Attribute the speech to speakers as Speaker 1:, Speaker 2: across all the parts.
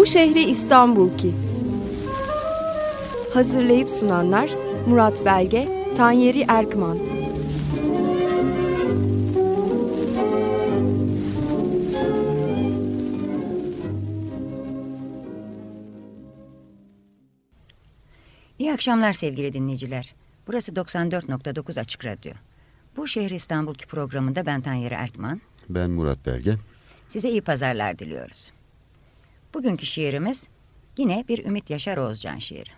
Speaker 1: Bu şehri İstanbul ki. Hazırlayıp sunanlar Murat Belge, Tanyeri Erkman.
Speaker 2: İyi akşamlar sevgili dinleyiciler. Burası 94.9 Açık Radyo. Bu şehir İstanbul'ki programında ben Tanyeri Erkman.
Speaker 3: Ben Murat Belge.
Speaker 2: Size iyi pazarlar diliyoruz. Bugünkü şiirimiz yine bir Ümit Yaşar Oğuzcan şiiri.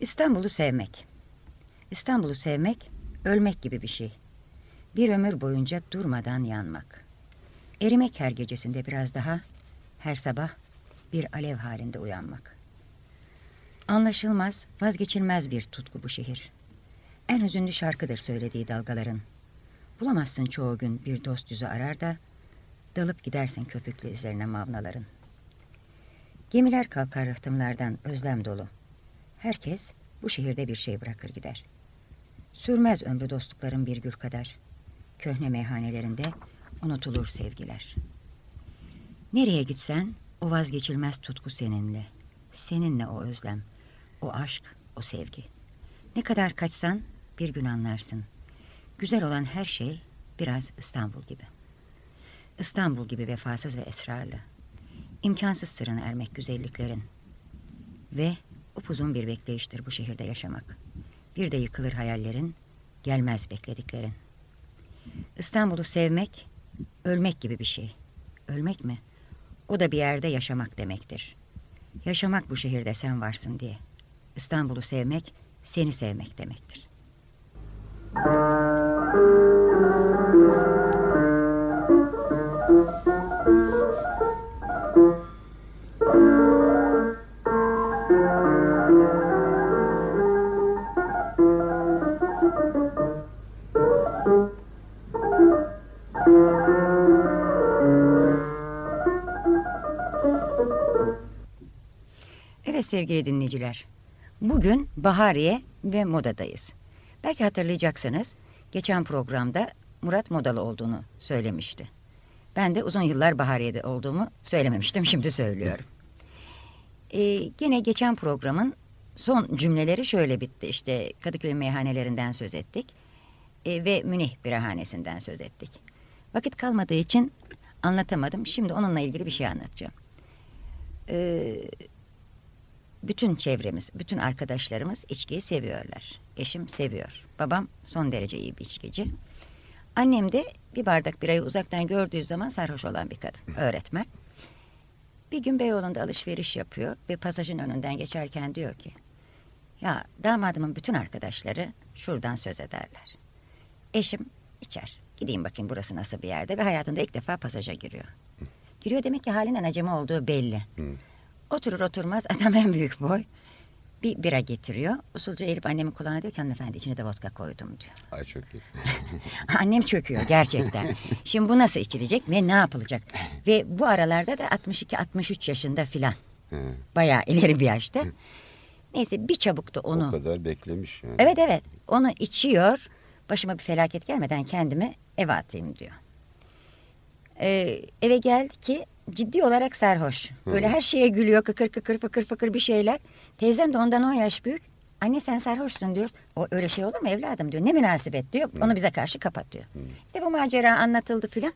Speaker 2: İstanbul'u sevmek. İstanbul'u sevmek, ölmek gibi bir şey. Bir ömür boyunca durmadan yanmak. Erimek her gecesinde biraz daha, her sabah bir alev halinde uyanmak. Anlaşılmaz, vazgeçilmez bir tutku bu şehir. En hüzünlü şarkıdır söylediği dalgaların. Bulamazsın çoğu gün bir dost yüzü arar da, dalıp gidersin köpüklü izlerine mavnaların. Gemiler kalkar rıhtımlardan özlem dolu. Herkes bu şehirde bir şey bırakır gider. Sürmez ömrü dostlukların bir gül kadar. Köhne meyhanelerinde unutulur sevgiler. Nereye gitsen o vazgeçilmez tutku seninle. Seninle o özlem, o aşk, o sevgi. Ne kadar kaçsan bir gün anlarsın. Güzel olan her şey biraz İstanbul gibi. İstanbul gibi vefasız ve esrarlı. İmkansız sırrına ermek güzelliklerin. Ve upuzun bir bekleyiştir bu şehirde yaşamak. Bir de yıkılır hayallerin, gelmez beklediklerin. İstanbul'u sevmek, ölmek gibi bir şey. Ölmek mi? O da bir yerde yaşamak demektir. Yaşamak bu şehirde sen varsın diye. İstanbul'u sevmek, seni sevmek demektir. Sevgili dinleyiciler. Bugün Bahariye ve Moda'dayız. Belki hatırlayacaksınız. Geçen programda Murat Modalı olduğunu söylemişti. Ben de uzun yıllar Bahariye'de olduğumu söylememiştim. Şimdi söylüyorum. Ee, gene geçen programın son cümleleri şöyle bitti. İşte Kadıköy meyhanelerinden söz ettik. Ee, ve Münih birahanesinden söz ettik. Vakit kalmadığı için anlatamadım. Şimdi onunla ilgili bir şey anlatacağım. Ee, bütün çevremiz, bütün arkadaşlarımız içkiyi seviyorlar. Eşim seviyor. Babam son derece iyi bir içkici. Annem de bir bardak birayı uzaktan gördüğü zaman sarhoş olan bir kadın, öğretmen. Bir gün Beyoğlu'nda alışveriş yapıyor ve pasajın önünden geçerken diyor ki... Ya damadımın bütün arkadaşları şuradan söz ederler. Eşim içer. Gideyim bakayım burası nasıl bir yerde ve hayatında ilk defa pasaja giriyor. Giriyor demek ki halinden acemi olduğu belli. Oturur oturmaz adam en büyük boy. Bir bira getiriyor. Usulca eğilip annemin kulağına diyor ki hanımefendi içine de vodka koydum diyor.
Speaker 3: Ay çok iyi.
Speaker 2: Annem çöküyor gerçekten. Şimdi bu nasıl içilecek ve ne yapılacak? Ve bu aralarda da 62-63 yaşında filan. Bayağı ileri bir yaşta. Neyse bir çabuk da onu...
Speaker 3: O kadar beklemiş yani.
Speaker 2: Evet evet onu içiyor. Başıma bir felaket gelmeden kendimi eve atayım diyor. Ee, eve geldi ki ciddi olarak sarhoş. Böyle her şeye gülüyor kıkır kıkır fıkır fıkır bir şeyler. Teyzem de ondan 10 yaş büyük. Anne sen sarhoşsun diyoruz. O öyle şey olur mu evladım diyor. Ne münasebet diyor. Onu bize karşı kapat diyor. İşte bu macera anlatıldı filan.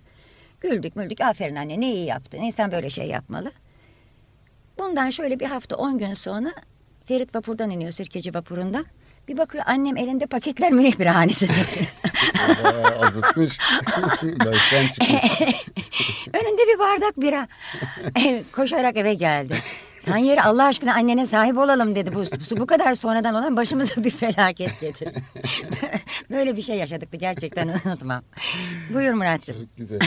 Speaker 2: Güldük müldük aferin anne ne iyi yaptın. İnsan böyle şey yapmalı. Bundan şöyle bir hafta on gün sonra Ferit vapurdan iniyor Sirkeci vapurundan. Bir bakıyor annem elinde paketler.
Speaker 3: Bayağı azıtmış. Baştan çıkmış.
Speaker 2: Önünde bir bardak bira. Koşarak eve geldi. Tanyeri Allah aşkına annene sahip olalım dedi. Bu, bu, bu kadar sonradan olan başımıza bir felaket dedi. Böyle bir şey yaşadık da gerçekten unutmam. Buyur Muratcığım.
Speaker 3: Çok güzel.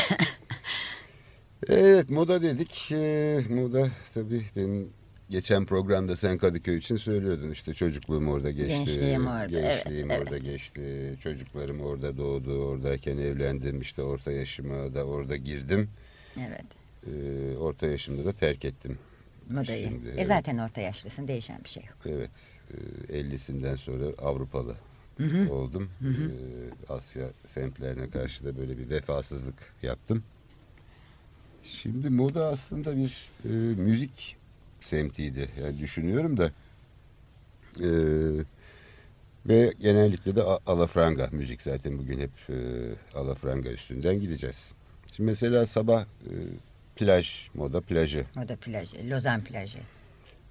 Speaker 3: Evet moda dedik. Ee, moda tabii benim geçen programda sen Kadıköy için söylüyordun işte çocukluğum orada geçti.
Speaker 2: Gençliğim orada, evet,
Speaker 3: Gençliğim
Speaker 2: evet.
Speaker 3: orada geçti. Çocuklarım orada doğdu. Oradayken evlendim. işte orta yaşıma da orada girdim.
Speaker 2: Evet.
Speaker 3: Ee, orta yaşımda da terk ettim.
Speaker 2: Modayı.
Speaker 3: Şimdi,
Speaker 2: e
Speaker 3: evet.
Speaker 2: zaten orta yaşlısın değişen bir şey yok.
Speaker 3: Evet. e, 50'sinden sonra Avrupalı
Speaker 2: Hı hı.
Speaker 3: oldum.
Speaker 2: Hı hı.
Speaker 3: Ee, Asya semtlerine karşı da böyle bir vefasızlık yaptım. Şimdi moda aslında bir e, müzik semtiydi. Yani düşünüyorum da e, ve genellikle de alafranga müzik zaten bugün hep e, alafranga üstünden gideceğiz. Şimdi mesela sabah e, plaj, moda plajı.
Speaker 2: Moda plajı, Lozan plajı.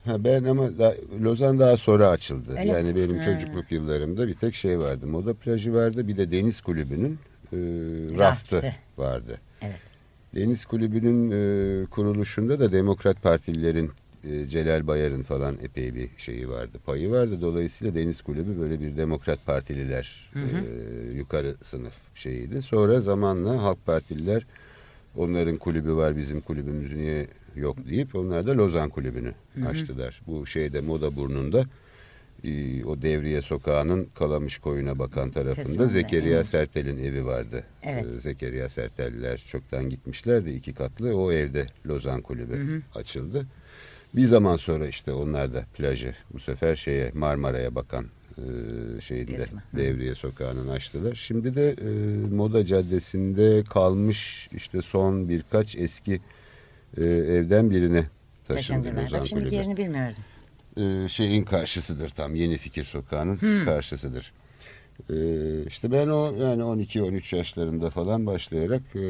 Speaker 3: Ha ben ama da, Lozan daha sonra açıldı.
Speaker 2: Öyle
Speaker 3: yani
Speaker 2: mi?
Speaker 3: benim
Speaker 2: Ha.
Speaker 3: çocukluk yıllarımda bir tek şey vardı. Moda plajı vardı bir de deniz kulübünün e, raftı,
Speaker 2: Raftı.
Speaker 3: vardı.
Speaker 2: Evet.
Speaker 3: Deniz kulübünün e, kuruluşunda da Demokrat Partililerin e, Celal Bayar'ın falan epey bir şeyi vardı, payı vardı. Dolayısıyla Deniz Kulübü böyle bir Demokrat Partililer
Speaker 2: Hı hı.
Speaker 3: e, yukarı sınıf şeyiydi. Sonra zamanla Halk Partililer onların kulübü var bizim kulübümüz niye yok deyip onlar da Lozan Kulübü'nü
Speaker 2: Hı hı.
Speaker 3: açtılar. Bu şeyde Moda Burnu'nda e, o Devriye Sokağı'nın Kalamış Koyun'a bakan tarafında
Speaker 2: Kısmında,
Speaker 3: Zekeriya
Speaker 2: evet.
Speaker 3: Sertel'in evi vardı.
Speaker 2: Evet.
Speaker 3: Ee, Zekeriya Sertelliler çoktan gitmişlerdi iki katlı. O evde Lozan Kulübü
Speaker 2: Hı hı.
Speaker 3: açıldı. Bir zaman sonra işte onlar da plajı bu sefer şeye Marmara'ya bakan e.
Speaker 2: Hı.
Speaker 3: Devriye Sokağı'nın açtılar. Şimdi de e, Moda Caddesi'nde kalmış işte son birkaç eski e, evden birine taşındı
Speaker 2: Taşındılar.
Speaker 3: Lozan
Speaker 2: Bak şimdi yerini bilmiyordum.
Speaker 3: e, şeyin karşısıdır tam Yeni Fikir Sokağı'nın
Speaker 2: Hmm.
Speaker 3: karşısıdır. E, işte ben o yani 12-13 yaşlarımda falan başlayarak e,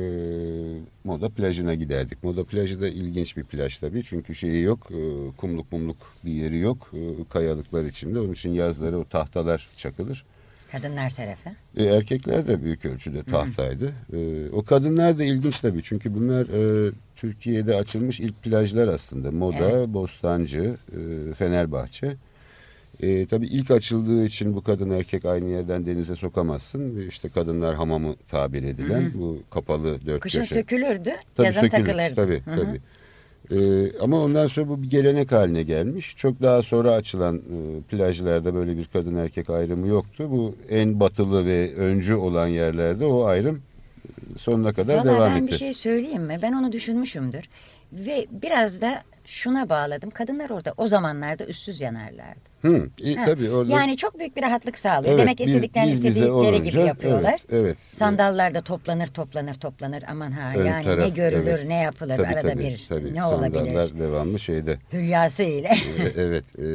Speaker 3: Moda plajına giderdik. Moda plajı da ilginç bir plaj tabii çünkü şeyi yok e, kumluk mumluk bir yeri yok e, kayalıklar içinde onun için yazları o tahtalar çakılır.
Speaker 2: Kadınlar tarafı.
Speaker 3: E, erkekler de büyük ölçüde tahtaydı. E, o kadınlar da ilginç tabii çünkü bunlar e, Türkiye'de açılmış ilk plajlar aslında. Moda,
Speaker 2: Evet.
Speaker 3: Bostancı, e, Fenerbahçe. E, tabii ilk açıldığı için bu kadın erkek aynı yerden denize sokamazsın. İşte kadınlar hamamı tabir edilen
Speaker 2: Hı hı.
Speaker 3: bu kapalı dört
Speaker 2: Kışın
Speaker 3: köşe.
Speaker 2: sökülürdü,
Speaker 3: Tabii
Speaker 2: yazın
Speaker 3: sökülür,
Speaker 2: takılırdı.
Speaker 3: Tabii,
Speaker 2: Hı hı.
Speaker 3: tabii. Ee, ama ondan sonra bu bir gelenek haline gelmiş. Çok daha sonra açılan e, plajlarda böyle bir kadın erkek ayrımı yoktu. Bu en batılı ve öncü olan yerlerde o ayrım sonuna kadar
Speaker 2: Vallahi
Speaker 3: devam
Speaker 2: ben
Speaker 3: etti.
Speaker 2: bir şey söyleyeyim mi? Ben onu düşünmüşümdür. Ve biraz da şuna bağladım. Kadınlar orada o zamanlarda üstsüz yanarlardı.
Speaker 3: Hı, e,
Speaker 2: Ha,
Speaker 3: tabii orada.
Speaker 2: Yani çok büyük bir rahatlık sağlıyor.
Speaker 3: Evet,
Speaker 2: Demek
Speaker 3: biz-
Speaker 2: istediklerini
Speaker 3: biz
Speaker 2: istedikleri gibi yapıyorlar.
Speaker 3: Evet, evet.
Speaker 2: Sandallarda toplanır toplanır toplanır aman ha
Speaker 3: Ön
Speaker 2: yani
Speaker 3: taraf,
Speaker 2: ne görülür
Speaker 3: evet.
Speaker 2: ne yapılır
Speaker 3: Tabii,
Speaker 2: arada
Speaker 3: tabii,
Speaker 2: bir
Speaker 3: tabii.
Speaker 2: ne olabilir
Speaker 3: Sandallar devamlı şeyde.
Speaker 2: hülyası ile.
Speaker 3: E, evet. e,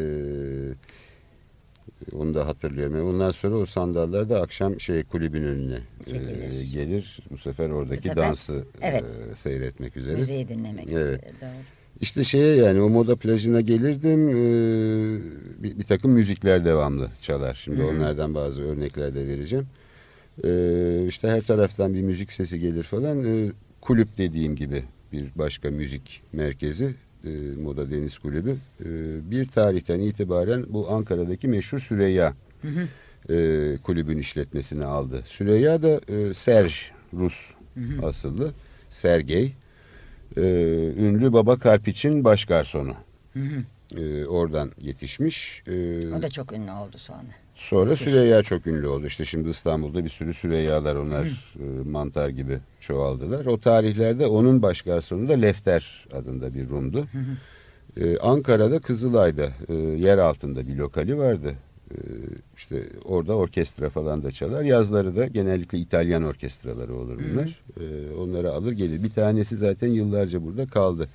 Speaker 3: onu da hatırlıyorum. Yani Ondan sonra o sandallar da akşam şey kulübün önüne e, gelir. Bu sefer oradaki
Speaker 2: sefer-
Speaker 3: dansı
Speaker 2: evet.
Speaker 3: e, seyretmek üzere.
Speaker 2: Müziği dinlemek
Speaker 3: Evet.
Speaker 2: üzere, doğru.
Speaker 3: İşte şeye yani o moda plajına gelirdim e, bir, bir takım müzikler devamlı çalar. Şimdi
Speaker 2: Hı hı.
Speaker 3: onlardan bazı örnekler de vereceğim. E, işte her taraftan bir müzik sesi gelir falan. E, kulüp dediğim gibi bir başka müzik merkezi e, Moda Deniz Kulübü. E, bir tarihten itibaren bu Ankara'daki meşhur Süreyya
Speaker 2: Hı hı,
Speaker 3: e, kulübün işletmesini aldı. Süreyya da e, Serj Rus
Speaker 2: hı hı.
Speaker 3: asıllı. Sergey. E, ünlü Baba Karpiç'in baş garsonu.
Speaker 2: Hı hı.
Speaker 3: E, oradan yetişmiş. E,
Speaker 2: O da çok ünlü oldu sonra.
Speaker 3: sonra
Speaker 2: yetiş-
Speaker 3: Süreyya çok ünlü oldu. İşte şimdi İstanbul'da bir sürü Süreyyalar onlar e, mantar gibi çoğaldılar. O tarihlerde onun baş garsonu da Lefter adında bir Rum'du.
Speaker 2: Hı hı.
Speaker 3: Ee, Ankara'da Kızılay'da e, yer altında bir lokali vardı. Ee, işte orada orkestra falan da çalar. Yazları da genellikle İtalyan orkestraları olur bunlar. Ee, onları alır gelir. Bir tanesi zaten yıllarca burada kaldı.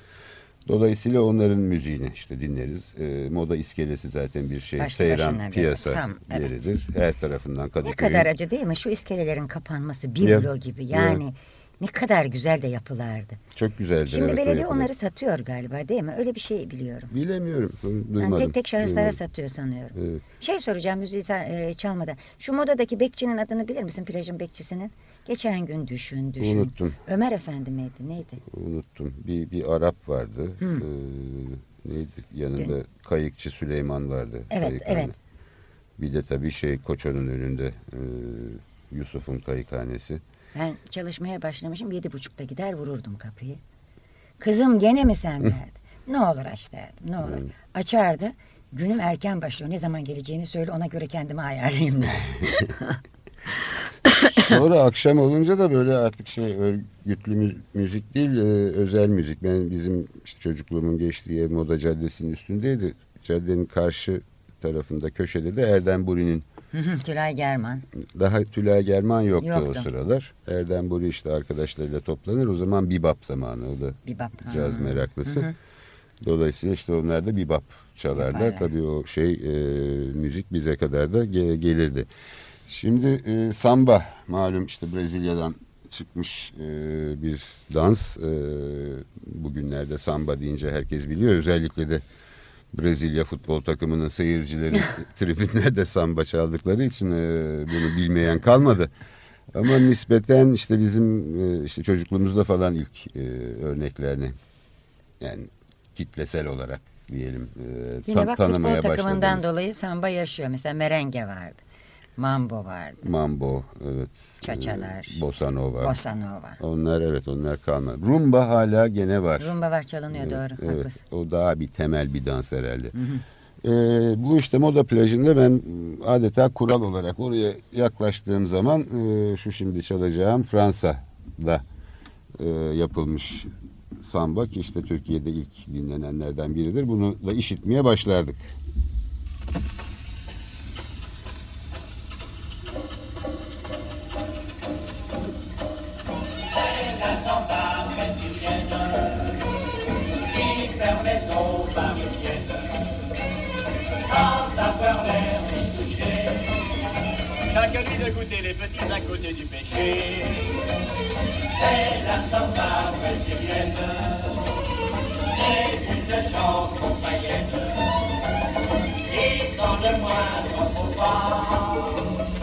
Speaker 3: Dolayısıyla onların müziğini işte dinleriz. Ee, moda iskelesi zaten bir şey.
Speaker 2: Başlı
Speaker 3: Seyran
Speaker 2: bir-
Speaker 3: piyasa
Speaker 2: tam, evet.
Speaker 3: yeridir. Her tarafından
Speaker 2: Ne
Speaker 3: Kadıköy'ün.
Speaker 2: kadar acı değil mi? Şu iskelelerin kapanması biblo
Speaker 3: Ya,
Speaker 2: gibi. Yani ne kadar güzel de yapılardı.
Speaker 3: Çok güzeldir.
Speaker 2: Şimdi
Speaker 3: evet,
Speaker 2: belediye onları satıyor galiba değil mi? Öyle bir şey biliyorum.
Speaker 3: Bilemiyorum. Duymadım.
Speaker 2: tek tek şahıslara
Speaker 3: Duymadım.
Speaker 2: satıyor sanıyorum.
Speaker 3: Evet.
Speaker 2: Şey soracağım müziği e, çalmadan. Şu modadaki bekçinin adını bilir misin plajın bekçisinin? Geçen gün düşün düşün.
Speaker 3: Unuttum.
Speaker 2: Ömer Efendi miydi neydi?
Speaker 3: Unuttum. Bir, bir Arap vardı.
Speaker 2: Hı.
Speaker 3: Ee, neydi? Yanında kayıkçı Süleyman vardı.
Speaker 2: Evet,
Speaker 3: kayıkhane.
Speaker 2: evet.
Speaker 3: Bir de tabii şey Koço'nun önünde e, Yusuf'un kayıkhanesi.
Speaker 2: Ben çalışmaya başlamışım yedi buçukta gider vururdum kapıyı. Kızım gene mi sen derdi. Ne olur aç derdim ne olur.
Speaker 3: Hı.
Speaker 2: Açardı. Günüm erken başlıyor. Ne zaman geleceğini söyle ona göre kendimi ayarlayayım derdi.
Speaker 3: Sonra akşam olunca da böyle artık şey örgütlü mü- müzik değil e, özel müzik. Ben bizim işte çocukluğumun geçtiği ev Moda Caddesi'nin üstündeydi. Caddenin karşı tarafında köşede de Erdem Buri'nin
Speaker 2: Tülay German.
Speaker 3: daha Tülay German yoktu,
Speaker 2: Yoktu.
Speaker 3: o sıralar. Erdem Buri işte arkadaşlarıyla toplanır. O zaman bebop zamanı. O da
Speaker 2: Bebop.
Speaker 3: caz
Speaker 2: Ha.
Speaker 3: meraklısı.
Speaker 2: Hı hı.
Speaker 3: Dolayısıyla işte onlar da bebop çalarlar.
Speaker 2: Yaparlar.
Speaker 3: Tabii o şey e, müzik bize kadar da ge- gelirdi. Şimdi e, samba malum işte Brezilya'dan çıkmış e, bir dans. E, bugünlerde samba deyince herkes biliyor. Özellikle de Brezilya futbol takımının seyircileri tribünlerde samba çaldıkları için e, bunu bilmeyen kalmadı. Ama nispeten işte bizim e, işte çocukluğumuzda falan ilk e, örneklerini yani kitlesel olarak diyelim e,
Speaker 2: Yine
Speaker 3: ta-
Speaker 2: bak
Speaker 3: tanımaya
Speaker 2: takımından
Speaker 3: başladığımız.
Speaker 2: dolayı samba yaşıyor. Mesela merenge vardı. Mambo vardı.
Speaker 3: Mambo, evet.
Speaker 2: Çaçalar.
Speaker 3: E, Bossa Nova.
Speaker 2: Bossa Nova.
Speaker 3: Onlar evet onlar kalmadı. Rumba hala gene var.
Speaker 2: Rumba var çalınıyor
Speaker 3: Evet,
Speaker 2: doğru.
Speaker 3: evet.
Speaker 2: Haklısın.
Speaker 3: O daha bir temel bir dans herhalde.
Speaker 2: Hı hı.
Speaker 3: Ee, bu işte moda plajında ben adeta kural olarak oraya yaklaştığım zaman e, şu şimdi çalacağım Fransa'da e, yapılmış samba ki işte Türkiye'de ilk dinlenenlerden biridir. Bunu da işitmeye başlardık.
Speaker 4: Chacun du péché. C'est la samba brésilienne, c'est une chanson païenne. Et sans le moindre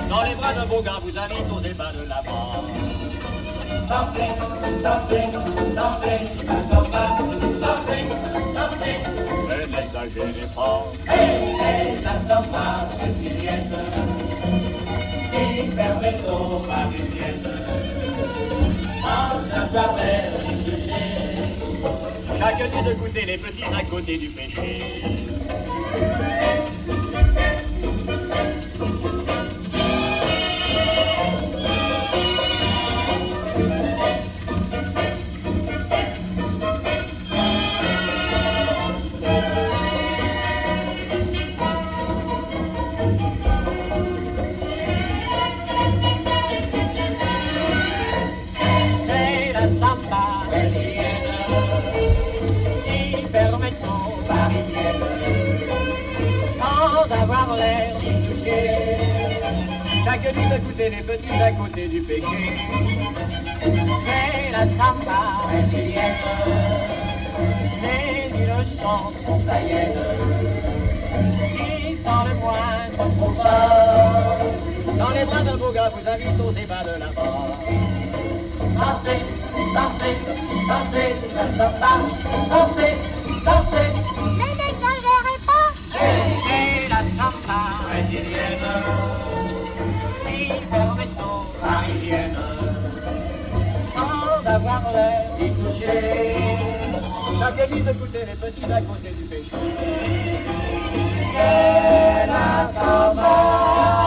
Speaker 4: dans les bras d'un beau gars vous invite au débat de la bas Dansez, dansez, dansez, dansez, dansez. Brésilienne. perfecto para mi siempre. Chaque de goûter les petits à côté du péché. Chaque nuit de goûter les petits à côté du péché. C'est la samba brésilienne, une chanson païenne qui sans le moindre pas, dans les bras d'un beau gars vous invite au débat de la mort. Dansez, dansez, dansez, la samba, dansez, dansez.
Speaker 5: marmolet est
Speaker 4: couché. La guélise écoutait les petits à côté du péché. C'est la
Speaker 3: campagne.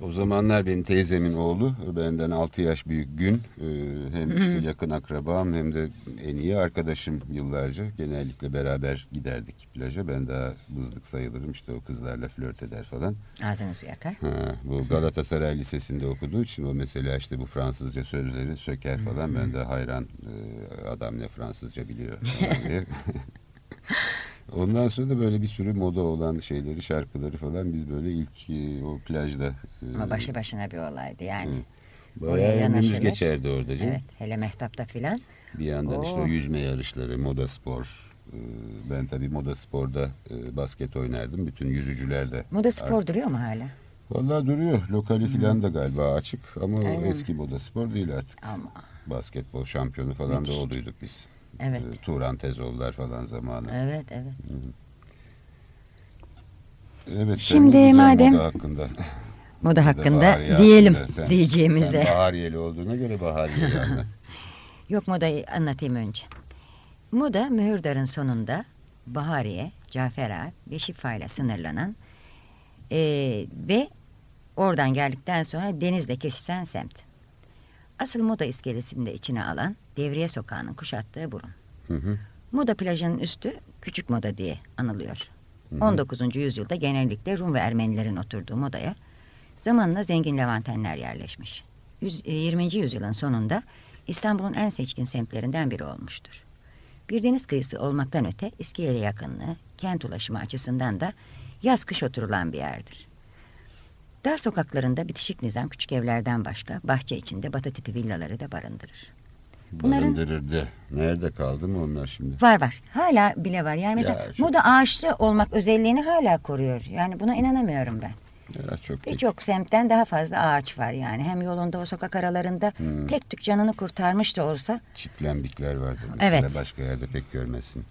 Speaker 3: O zamanlar benim teyzemin oğlu benden 6 yaş büyük gün e, hem işte yakın akrabam hem de en iyi arkadaşım yıllarca genellikle beraber giderdik plaja. Ben daha bızlık sayılırım işte o kızlarla flört eder falan.
Speaker 2: Ağzını su yakar.
Speaker 3: Ha, bu Galatasaray Lisesi'nde okuduğu için o mesela işte bu Fransızca sözleri söker falan. Ben de hayran e, adam ne Fransızca biliyor diye. Ondan sonra da böyle bir sürü moda olan şeyleri, şarkıları falan biz böyle ilk e, o plajda e,
Speaker 2: Ama başlı başına bir olaydı yani.
Speaker 3: bayağı
Speaker 2: oraya
Speaker 3: ömrümüz geçerdi orada canım.
Speaker 2: Evet hele mehtapta filan.
Speaker 3: Bir yandan işte
Speaker 2: Oo.
Speaker 3: o yüzme yarışları, moda spor. E, Ben tabii moda sporda e, basket oynardım. Bütün yüzücüler de
Speaker 2: Moda spor duruyor mu hala?
Speaker 3: Vallahi duruyor. Lokali filan da galiba açık ama
Speaker 2: Aynen.
Speaker 3: eski moda spor değil artık.
Speaker 2: Ama
Speaker 3: Basketbol şampiyonu falan da
Speaker 2: Müthiş.
Speaker 3: olduyduk biz.
Speaker 2: Evet.
Speaker 3: Ee, Turan Tezoğullar falan zamanı.
Speaker 2: Evet, evet.
Speaker 3: Evet.
Speaker 2: Şimdi madem-
Speaker 3: moda hakkında.
Speaker 2: Moda hakkında diyelim
Speaker 3: hakkında. Sen-
Speaker 2: diyeceğimize.
Speaker 3: Sen Bahariyeli olduğuna göre Bahariye'yi anlat.
Speaker 2: Yok modayı anlatayım önce. Moda mühürdarın sonunda Bahariye, Cafer Ağa ve Şifa ile sınırlanan eee, ve oradan geldikten sonra denizle kesişen semt. Asıl moda iskelesini de içine alan Devriye Sokağı'nın kuşattığı burun.
Speaker 3: Hı hı.
Speaker 2: Moda plajının üstü Küçük Moda diye anılıyor.
Speaker 3: Hı hı.
Speaker 2: 19. yüzyılda genellikle Rum ve Ermenilerin oturduğu modaya zamanla zengin Levantenler yerleşmiş. Yüz- e, 20. yüzyılın sonunda İstanbul'un en seçkin semtlerinden biri olmuştur. Bir deniz kıyısı olmaktan öte iskele yakınlığı, kent ulaşımı açısından da yaz kış oturulan bir yerdir. Dar sokaklarında bitişik nizam küçük evlerden başka bahçe içinde batı tipi villaları da barındırır. Bunların-
Speaker 3: Barındırırdı. Nerede kaldı mı onlar şimdi?
Speaker 2: Var var. Hala bile var. Yani mesela
Speaker 3: Ya, çok-
Speaker 2: moda ağaçlı olmak özelliğini hala koruyor. Yani buna inanamıyorum ben.
Speaker 3: Ya çok
Speaker 2: Birçok semtten daha fazla ağaç var yani. Hem yolunda o sokak aralarında
Speaker 3: Hmm.
Speaker 2: tek tük canını kurtarmış da olsa.
Speaker 3: çitlembikler vardır. Mesela
Speaker 2: Evet.
Speaker 3: başka yerde pek görmezsin.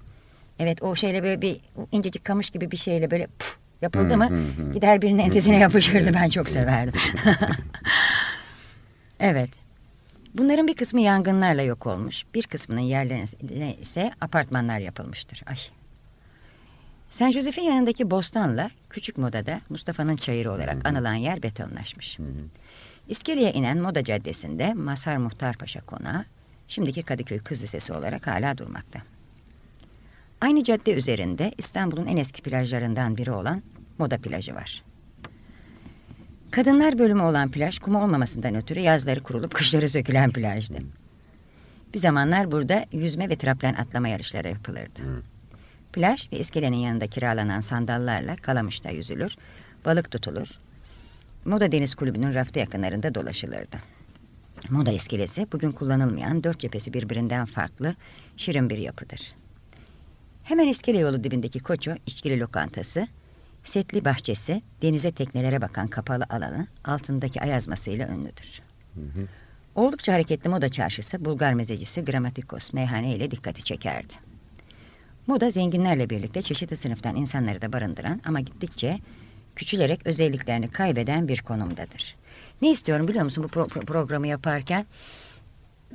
Speaker 2: Evet o şeyle böyle bir incecik kamış gibi bir şeyle böyle puf yapıldı
Speaker 3: Hı,
Speaker 2: mı
Speaker 3: hı, hı.
Speaker 2: gider birinin ensesine yapışırdı. Ben çok severdim. evet. Bunların bir kısmı yangınlarla yok olmuş. Bir kısmının yerlerine ise apartmanlar yapılmıştır. Ay. Saint Joseph'in yanındaki Bostan'la Küçük Moda'da Mustafa'nın çayırı olarak anılan yer betonlaşmış.
Speaker 3: Hı hı.
Speaker 2: İskele'ye inen Moda Caddesi'nde Mazhar Muhtarpaşa Konağı, şimdiki Kadıköy Kız Lisesi olarak hala durmakta. Aynı cadde üzerinde İstanbul'un en eski plajlarından biri olan Moda Plajı var. Kadınlar bölümü olan plaj kuma olmamasından ötürü yazları kurulup kışları sökülen plajdı. Bir zamanlar burada yüzme ve traplen atlama yarışları yapılırdı.
Speaker 3: Hı.
Speaker 2: Plaj ve iskelenin yanında kiralanan sandallarla Kalamış'ta yüzülür, balık tutulur. Moda Deniz Kulübü'nün raftı yakınlarında dolaşılırdı. Moda iskelesi bugün kullanılmayan dört cephesi birbirinden farklı şirin bir yapıdır. Hemen iskele yolu dibindeki Koço içkili lokantası, setli bahçesi, denize teknelere bakan kapalı alanı altındaki ayazmasıyla ünlüdür.
Speaker 3: Hı hı.
Speaker 2: Oldukça hareketli moda çarşısı Bulgar mezecisi Gramatikos meyhane ile dikkati çekerdi. Moda zenginlerle birlikte çeşitli sınıftan insanları da barındıran ama gittikçe küçülerek özelliklerini kaybeden bir konumdadır. Ne istiyorum biliyor musun bu pro- pro- programı yaparken?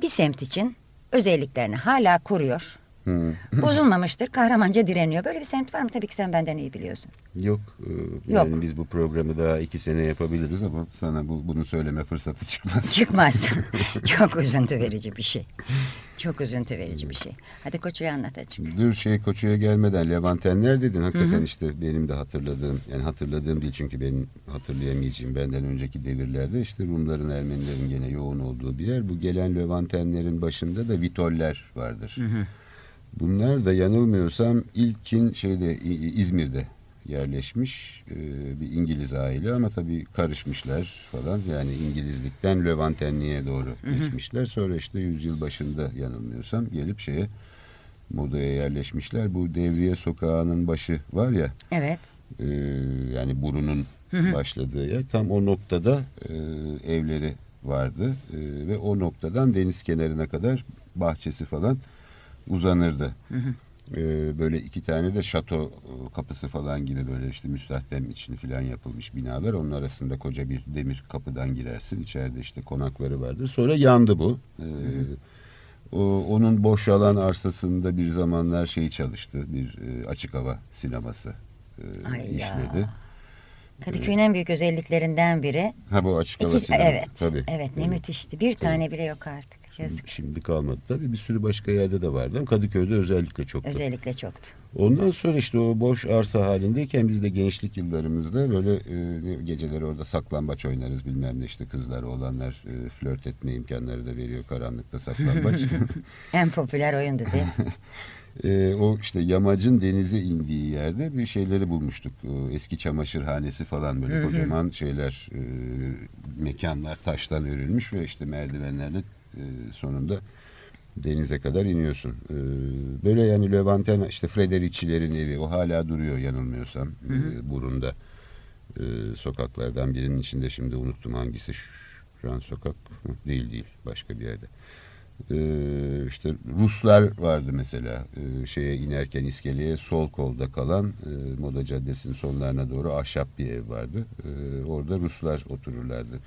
Speaker 2: Bir semt için özelliklerini hala koruyor.
Speaker 3: Hı.
Speaker 2: Bozulmamıştır, kahramanca direniyor. Böyle bir semt var mı? Tabii ki sen benden iyi biliyorsun.
Speaker 3: Yok. e,
Speaker 2: Yok.
Speaker 3: Yani biz bu programı daha iki sene yapabiliriz ama sana bu, bunu söyleme fırsatı çıkmaz.
Speaker 2: Çıkmaz. Çok üzüntü verici bir şey. Çok üzüntü verici bir şey. Hadi Koço'yu anlat açık.
Speaker 3: Dur şey Koçu'ya gelmeden Levantenler dedin. Hakikaten işte benim de hatırladığım yani hatırladığım değil çünkü benim hatırlayamayacağım benden önceki devirlerde işte Rumların Ermenilerin gene yoğun olduğu bir yer. Bu gelen Levantenlerin başında da Vitoller vardır. Bunlar da yanılmıyorsam ilkin şeyde İzmir'de yerleşmiş e, bir İngiliz aile ama tabii karışmışlar falan. Yani İngilizlikten Levantenliğe doğru geçmişler. Sonra işte yüzyıl başında yanılmıyorsam gelip şeye modaya yerleşmişler. Bu Devriye Sokağı'nın başı var ya
Speaker 2: Evet.
Speaker 3: e, yani burunun başladığı yer tam o noktada e, evleri vardı E, ve o noktadan deniz kenarına kadar bahçesi falan uzanırdı. E, böyle iki tane de şato e, kapısı falan gibi böyle işte müstahdem içini falan yapılmış binalar. Onun arasında koca bir demir kapıdan girersin. İçeride işte konakları vardır. Sonra yandı bu. E, o, onun boşalan arsasında bir zamanlar şey çalıştı. Bir e, açık hava sineması e,
Speaker 2: Ay ya. Kadıköy'ün en büyük özelliklerinden biri.
Speaker 3: Ha bu açık hava
Speaker 2: İki, evet.
Speaker 3: Tabii.
Speaker 2: Evet ne
Speaker 3: Tabii.
Speaker 2: müthişti. Bir tane bile yok artık. Yazık.
Speaker 3: Şimdi kalmadı tabii. Bir sürü başka yerde de vardı ama Kadıköy'de özellikle çoktu.
Speaker 2: Özellikle çoktu.
Speaker 3: Ondan sonra işte o boş arsa halindeyken biz de gençlik yıllarımızda böyle e, geceleri orada saklambaç oynarız bilmem ne işte kızlar oğlanlar e, flört etme imkanları da veriyor karanlıkta saklambaç.
Speaker 2: En popüler oyundu değil mi?
Speaker 3: E, o işte yamacın denize indiği yerde bir şeyleri bulmuştuk. E, eski çamaşırhanesi falan böyle kocaman şeyler e, mekanlar taştan örülmüş ve işte merdivenlerle e, sonunda denize kadar iniyorsun. E, böyle yani Levanten işte Fredericilerin evi o hala duruyor yanılmıyorsam e, burunda. e, sokaklardan birinin içinde şimdi unuttum hangisi Şükran Sokak mı? değil değil başka bir yerde. E, işte Ruslar vardı mesela e, şeye inerken iskeleye sol kolda kalan e, Moda Caddesi'nin sonlarına doğru ahşap bir ev vardı. E, orada Ruslar otururlardı.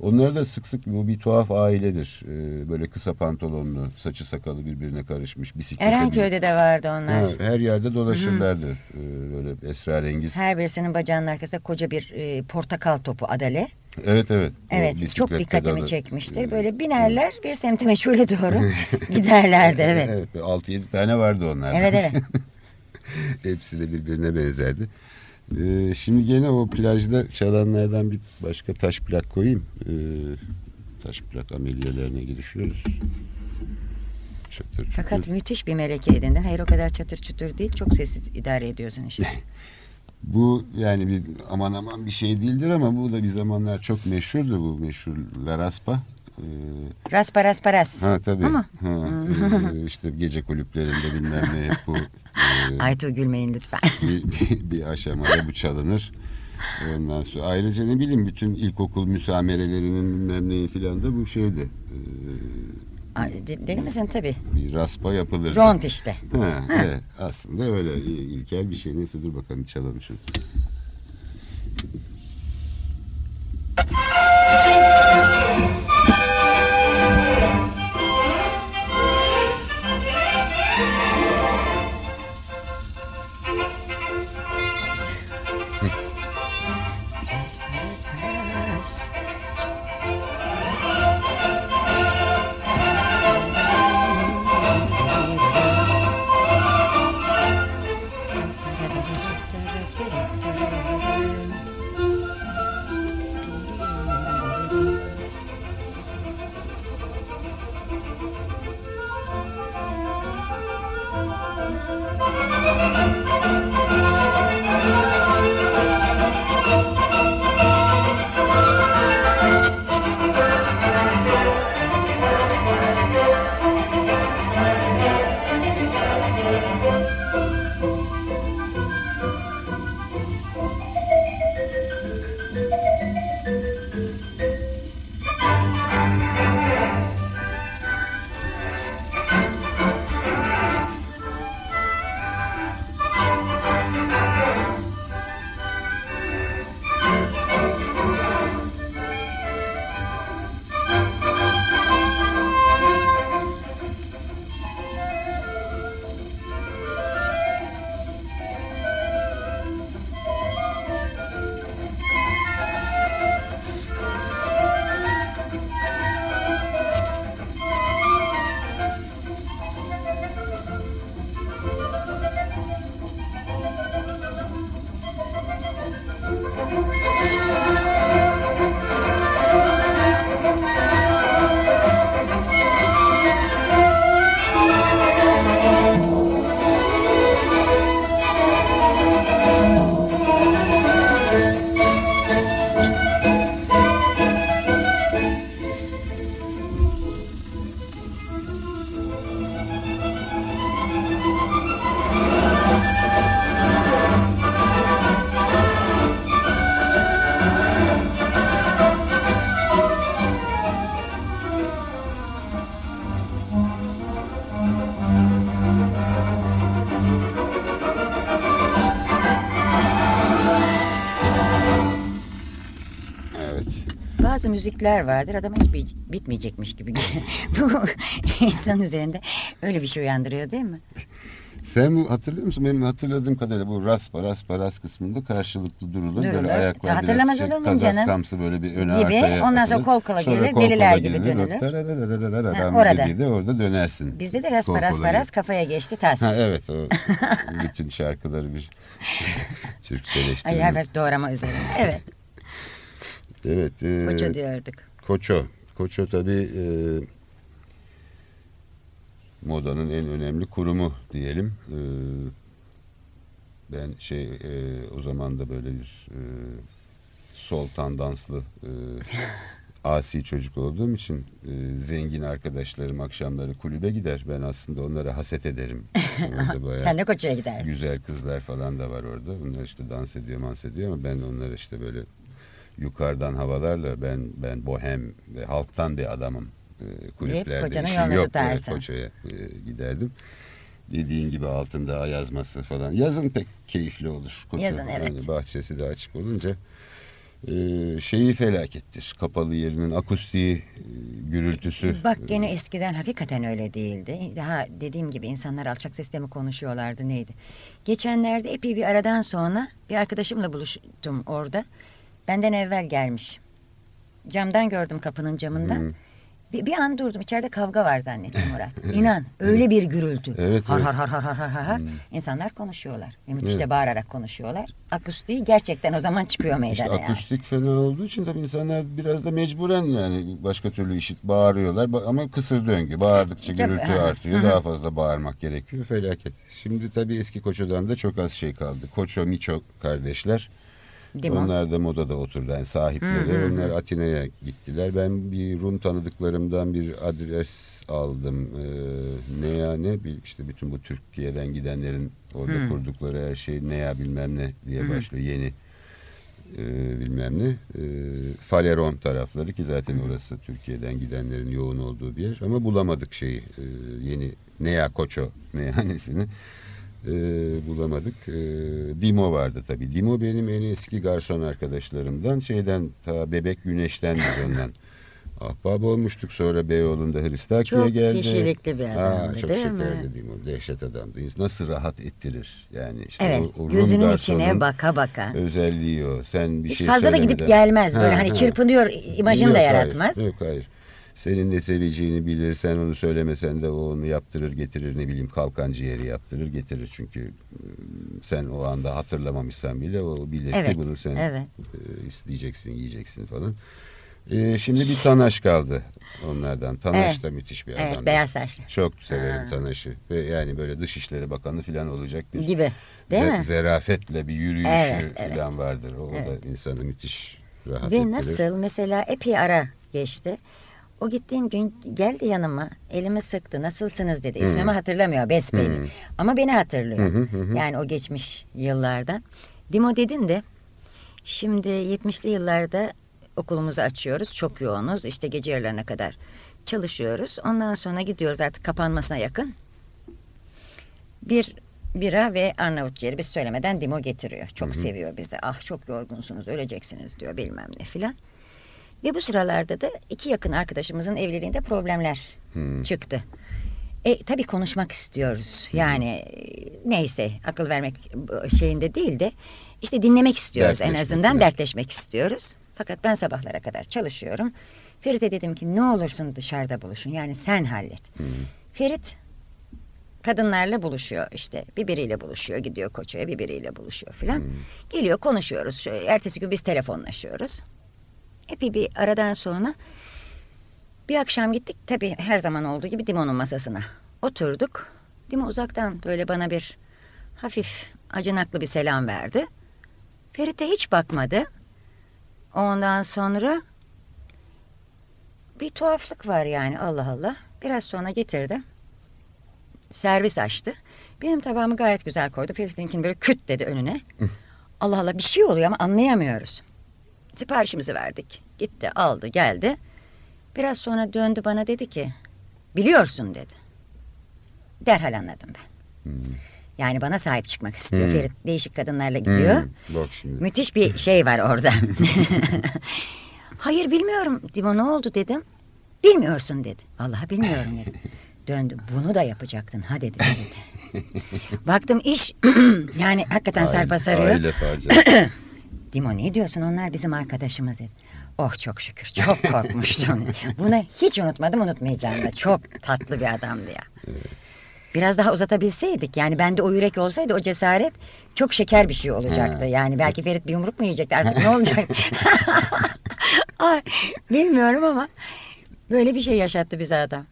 Speaker 3: Onlar da sık sık bu bir tuhaf ailedir. E, böyle kısa pantolonlu, saçı sakalı birbirine karışmış bisiklete binip-
Speaker 2: Erenköy'de de vardı onlar.
Speaker 3: Ha, her yerde dolaşırlardı. Ee, böyle esrarengiz.
Speaker 2: Her birisinin bacağının arkasında koca bir e, portakal topu adale.
Speaker 3: Evet evet.
Speaker 2: Evet çok dikkatimi çekmiştir.
Speaker 3: Ee,
Speaker 2: Böyle binerler bir semtime şöyle doğru giderlerdi evet.
Speaker 3: Evet 6-7 tane vardı onlardan.
Speaker 2: Evet evet.
Speaker 3: Hepsi de birbirine benzerdi. Ee, şimdi gene o plajda çalanlardan bir başka taş plak koyayım. Ee, taş plak ameliyelerine girişiyoruz. Çatır çutur.
Speaker 2: Fakat müthiş bir meleke edindin. Hayır o kadar çatır çutur değil. Çok sessiz idare ediyorsun işte.
Speaker 3: Bu yani bir aman aman bir şey değildir ama bu da bir zamanlar çok meşhurdu bu meşhur La Raspa. Ee,
Speaker 2: Raspa raspa ras.
Speaker 3: Ha tabii.
Speaker 2: Ama-
Speaker 3: Ha, e, işte gece kulüplerinde bilmem ne hep bu e,
Speaker 2: Aytu gülmeyin lütfen.
Speaker 3: bir, bir, bir aşamada bu çalınır. Ondan sonra ayrıca ne bileyim bütün ilkokul müsamerelerinin bilmem neyi filan da bu şeydi. E,
Speaker 2: Ay, Deli misin tabii.
Speaker 3: bir raspa yapılır.
Speaker 2: Ront işte.
Speaker 3: Ha, evet, aslında öyle il- ilkel bir şey. Neyse dur bakalım çalalım şunu.
Speaker 2: Müzikler vardır adama hiç bi- bitmeyecekmiş gibi. Bu insan üzerinde öyle bir şey uyandırıyor değil mi?
Speaker 3: Sen bu hatırlıyor musun? Benim hatırladığım kadarıyla bu raspa raspa ras kısmında karşılıklı durulur.
Speaker 2: Durulur.
Speaker 3: Böyle ayaklar
Speaker 2: Hatırlamaz
Speaker 3: biraz
Speaker 2: olur muyum canım?
Speaker 3: kazaskamsı böyle bir öne
Speaker 2: Gibi.
Speaker 3: arkaya
Speaker 2: Ondan sonra kol kola
Speaker 3: Sonra
Speaker 2: gelir,
Speaker 3: kol
Speaker 2: deliler
Speaker 3: kola
Speaker 2: gibi
Speaker 3: gelir.
Speaker 2: dönülür. Ha, orada.
Speaker 3: de orada dönersin.
Speaker 2: Bizde de raspa raspa ras kafaya geçti tas.
Speaker 3: Ha evet o bütün şarkıları bir
Speaker 2: Ay
Speaker 3: Türkçeleştirme.
Speaker 2: evet doğrama üzerine. Evet.
Speaker 3: Evet. E,
Speaker 2: Koça diyorduk.
Speaker 3: Koço. Koço tabii e, modanın en önemli kurumu diyelim. E, ben şey e, o zaman da böyle bir e, sol tandanslı e, asi çocuk olduğum için e, zengin arkadaşlarım akşamları kulübe gider. Ben aslında onlara haset ederim.
Speaker 2: Sen de Koçu'ya gidersin.
Speaker 3: güzel kızlar falan da var orada. Bunlar işte dans ediyor, dans ediyor ama ben onlara işte böyle yukarıdan havalarla ben ben bohem ve halktan bir adamım. E, kulüplerde işim yok. Koço'ya e, giderdim. Dediğin gibi altında ayazması falan. Yazın pek keyifli olur.
Speaker 2: Yazın, evet.
Speaker 3: Yani bahçesi de açık olunca e, şeyi felakettir. Kapalı yerinin akustiği, e, gürültüsü.
Speaker 2: Bak gene eskiden hakikaten öyle değildi. Daha dediğim gibi insanlar alçak sesle mi konuşuyorlardı neydi. Geçenlerde epey bir aradan sonra bir arkadaşımla buluştum orada. Benden evvel gelmiş. Camdan gördüm kapının camından.
Speaker 3: Hı.
Speaker 2: Bir, bir an durdum. İçeride kavga var zannettim Murat. İnan öyle bir gürültü.
Speaker 3: Evet,
Speaker 2: har,
Speaker 3: evet.
Speaker 2: har har har har har har.
Speaker 3: Hmm.
Speaker 2: İnsanlar konuşuyorlar. De
Speaker 3: Evet.
Speaker 2: bağırarak konuşuyorlar. Akustiği gerçekten o zaman çıkıyor
Speaker 3: İşte
Speaker 2: meydana yani.
Speaker 3: akustik fena olduğu için tabii insanlar biraz da mecburen yani başka türlü işit bağırıyorlar Ba- ama kısır döngü bağırdıkça
Speaker 2: Tabii,
Speaker 3: gürültü
Speaker 2: aha.
Speaker 3: artıyor
Speaker 2: hı.
Speaker 3: daha fazla bağırmak gerekiyor felaket. Şimdi tabii eski Koço'dan da çok az şey kaldı. Koço Miço kardeşler
Speaker 2: Mi?
Speaker 3: onlar da modada oturdu yani sahipleri
Speaker 2: Hı hı hı.
Speaker 3: onlar Atina'ya gittiler. Ben bir Rum tanıdıklarımdan bir adres aldım. Ee, Neya ne işte bütün bu Türkiye'den gidenlerin orada
Speaker 2: Hı.
Speaker 3: kurdukları her şey Neya bilmem ne diye
Speaker 2: Hı.
Speaker 3: başlıyor yeni e, bilmem ne. E, Faleron tarafları ki zaten orası Türkiye'den gidenlerin yoğun olduğu bir yer. Ama bulamadık şeyi e, yeni Nea Koço meyhanesini e, bulamadık. E, Dimo vardı tabii. Dimo benim en eski garson arkadaşlarımdan şeyden ta Bebek Güneş'ten biz ondan. Ahbap olmuştuk sonra Beyoğlu'nda Hristaki'ye
Speaker 2: Çok
Speaker 3: geldi.
Speaker 2: kişilikli bir adamdı,
Speaker 3: Aa, çok
Speaker 2: değil
Speaker 3: şekerli
Speaker 2: mi?
Speaker 3: Dimo. Dehşet adamdı. Nasıl rahat ettirir. Yani işte
Speaker 2: Evet.
Speaker 3: o, o
Speaker 2: gözünün içine baka baka.
Speaker 3: özelliği o. Sen bir
Speaker 2: Hiç
Speaker 3: şey
Speaker 2: fazla da gidip gelmez. Böyle
Speaker 3: Ha,
Speaker 2: hani
Speaker 3: ha.
Speaker 2: çırpınıyor imajını
Speaker 3: Yok,
Speaker 2: da
Speaker 3: hayır.
Speaker 2: yaratmaz.
Speaker 3: Yok hayır. Senin ne seveceğini bilir. Sen onu söylemesen de o onu yaptırır getirir. Ne bileyim kalkan ciğeri yaptırır getirir. Çünkü sen o anda hatırlamamışsan bile o bilir
Speaker 2: Evet,
Speaker 3: ki bunu sen
Speaker 2: evet.
Speaker 3: isteyeceksin, yiyeceksin falan. E, şimdi bir Tanaş kaldı onlardan. Tanaş
Speaker 2: Evet.
Speaker 3: da müthiş bir
Speaker 2: Evet
Speaker 3: adam.
Speaker 2: beyaz saçlı
Speaker 3: Çok severim
Speaker 2: Ha.
Speaker 3: Tanaş'ı. Ve yani böyle Dışişleri Bakanı falan olacak bir
Speaker 2: gibi. Değil
Speaker 3: ze-
Speaker 2: mi?
Speaker 3: zerafetle bir yürüyüşü
Speaker 2: Evet, evet.
Speaker 3: falan vardır. O, o
Speaker 2: Evet.
Speaker 3: da insanı müthiş rahat
Speaker 2: Ve
Speaker 3: ettirir.
Speaker 2: nasıl mesela epey ara geçti. O gittiğim gün geldi yanıma elimi sıktı nasılsınız dedi. İsmimi hatırlamıyor besbelli.
Speaker 3: Hı.
Speaker 2: Ama beni hatırlıyor.
Speaker 3: Hı.
Speaker 2: Yani o geçmiş yıllardan. Dimo dedin de şimdi 70'li yıllarda okulumuzu açıyoruz. Çok yoğunuz. İşte gece yarılarına kadar çalışıyoruz. Ondan sonra gidiyoruz artık kapanmasına yakın. Bir bira ve Arnavut ciğeri biz söylemeden Dimo getiriyor. Çok seviyor bizi. Ah çok yorgunsunuz öleceksiniz diyor bilmem ne filan. Ve bu sıralarda da iki yakın arkadaşımızın evliliğinde problemler
Speaker 3: Hı.
Speaker 2: çıktı. E tabii konuşmak istiyoruz. Yani e, neyse akıl vermek şeyinde değil de işte dinlemek istiyoruz en azından
Speaker 3: bile.
Speaker 2: dertleşmek istiyoruz. Fakat ben sabahlara kadar çalışıyorum. Ferit'e dedim ki ne olursun dışarıda buluşun. Yani sen hallet.
Speaker 3: Hı.
Speaker 2: Ferit kadınlarla buluşuyor işte. Bir biriyle buluşuyor gidiyor Koço'ya bir biriyle buluşuyor filan. Geliyor konuşuyoruz. Ertesi gün biz telefonlaşıyoruz. Epey bir aradan sonra bir akşam gittik tabii her zaman olduğu gibi Dimo'nun masasına. Oturduk. Dimo uzaktan böyle bana bir hafif acınaklı bir selam verdi. Ferit'e hiç bakmadı. Ondan sonra bir tuhaflık var yani Allah Allah. Biraz sonra getirdi. Servis açtı. Benim tabağımı gayet güzel koydu. Ferit'inkini böyle küt dedi önüne. Allah Allah bir şey oluyor ama anlayamıyoruz. Siparişimizi verdik. Gitti aldı geldi. Biraz sonra döndü bana dedi ki biliyorsun dedi. Derhal anladım ben.
Speaker 3: Hı.
Speaker 2: Yani bana sahip çıkmak istiyor.
Speaker 3: Hmm.
Speaker 2: Ferit değişik kadınlarla gidiyor.
Speaker 3: Hı. Bak şimdi.
Speaker 2: Müthiş bir şey var orada. Hayır bilmiyorum. Dimo ne oldu dedim. Bilmiyorsun dedi. Vallahi bilmiyorum dedi. Döndü. Bunu da yapacaktın ha dedi. dedi. Baktım iş yani hakikaten sarpa sarıyor.
Speaker 3: Aile faciası.
Speaker 2: Dimo ne diyorsun onlar bizim arkadaşımız dedi. Oh çok şükür çok korkmuştum. Bunu hiç unutmadım unutmayacağım da çok tatlı bir adamdı ya. Biraz daha uzatabilseydik yani bende o yürek olsaydı o cesaret çok şeker bir şey olacaktı. Yani belki Ferit bir yumruk mu yiyecekti artık ne olacak? Ay, bilmiyorum ama böyle bir şey yaşattı bize adam.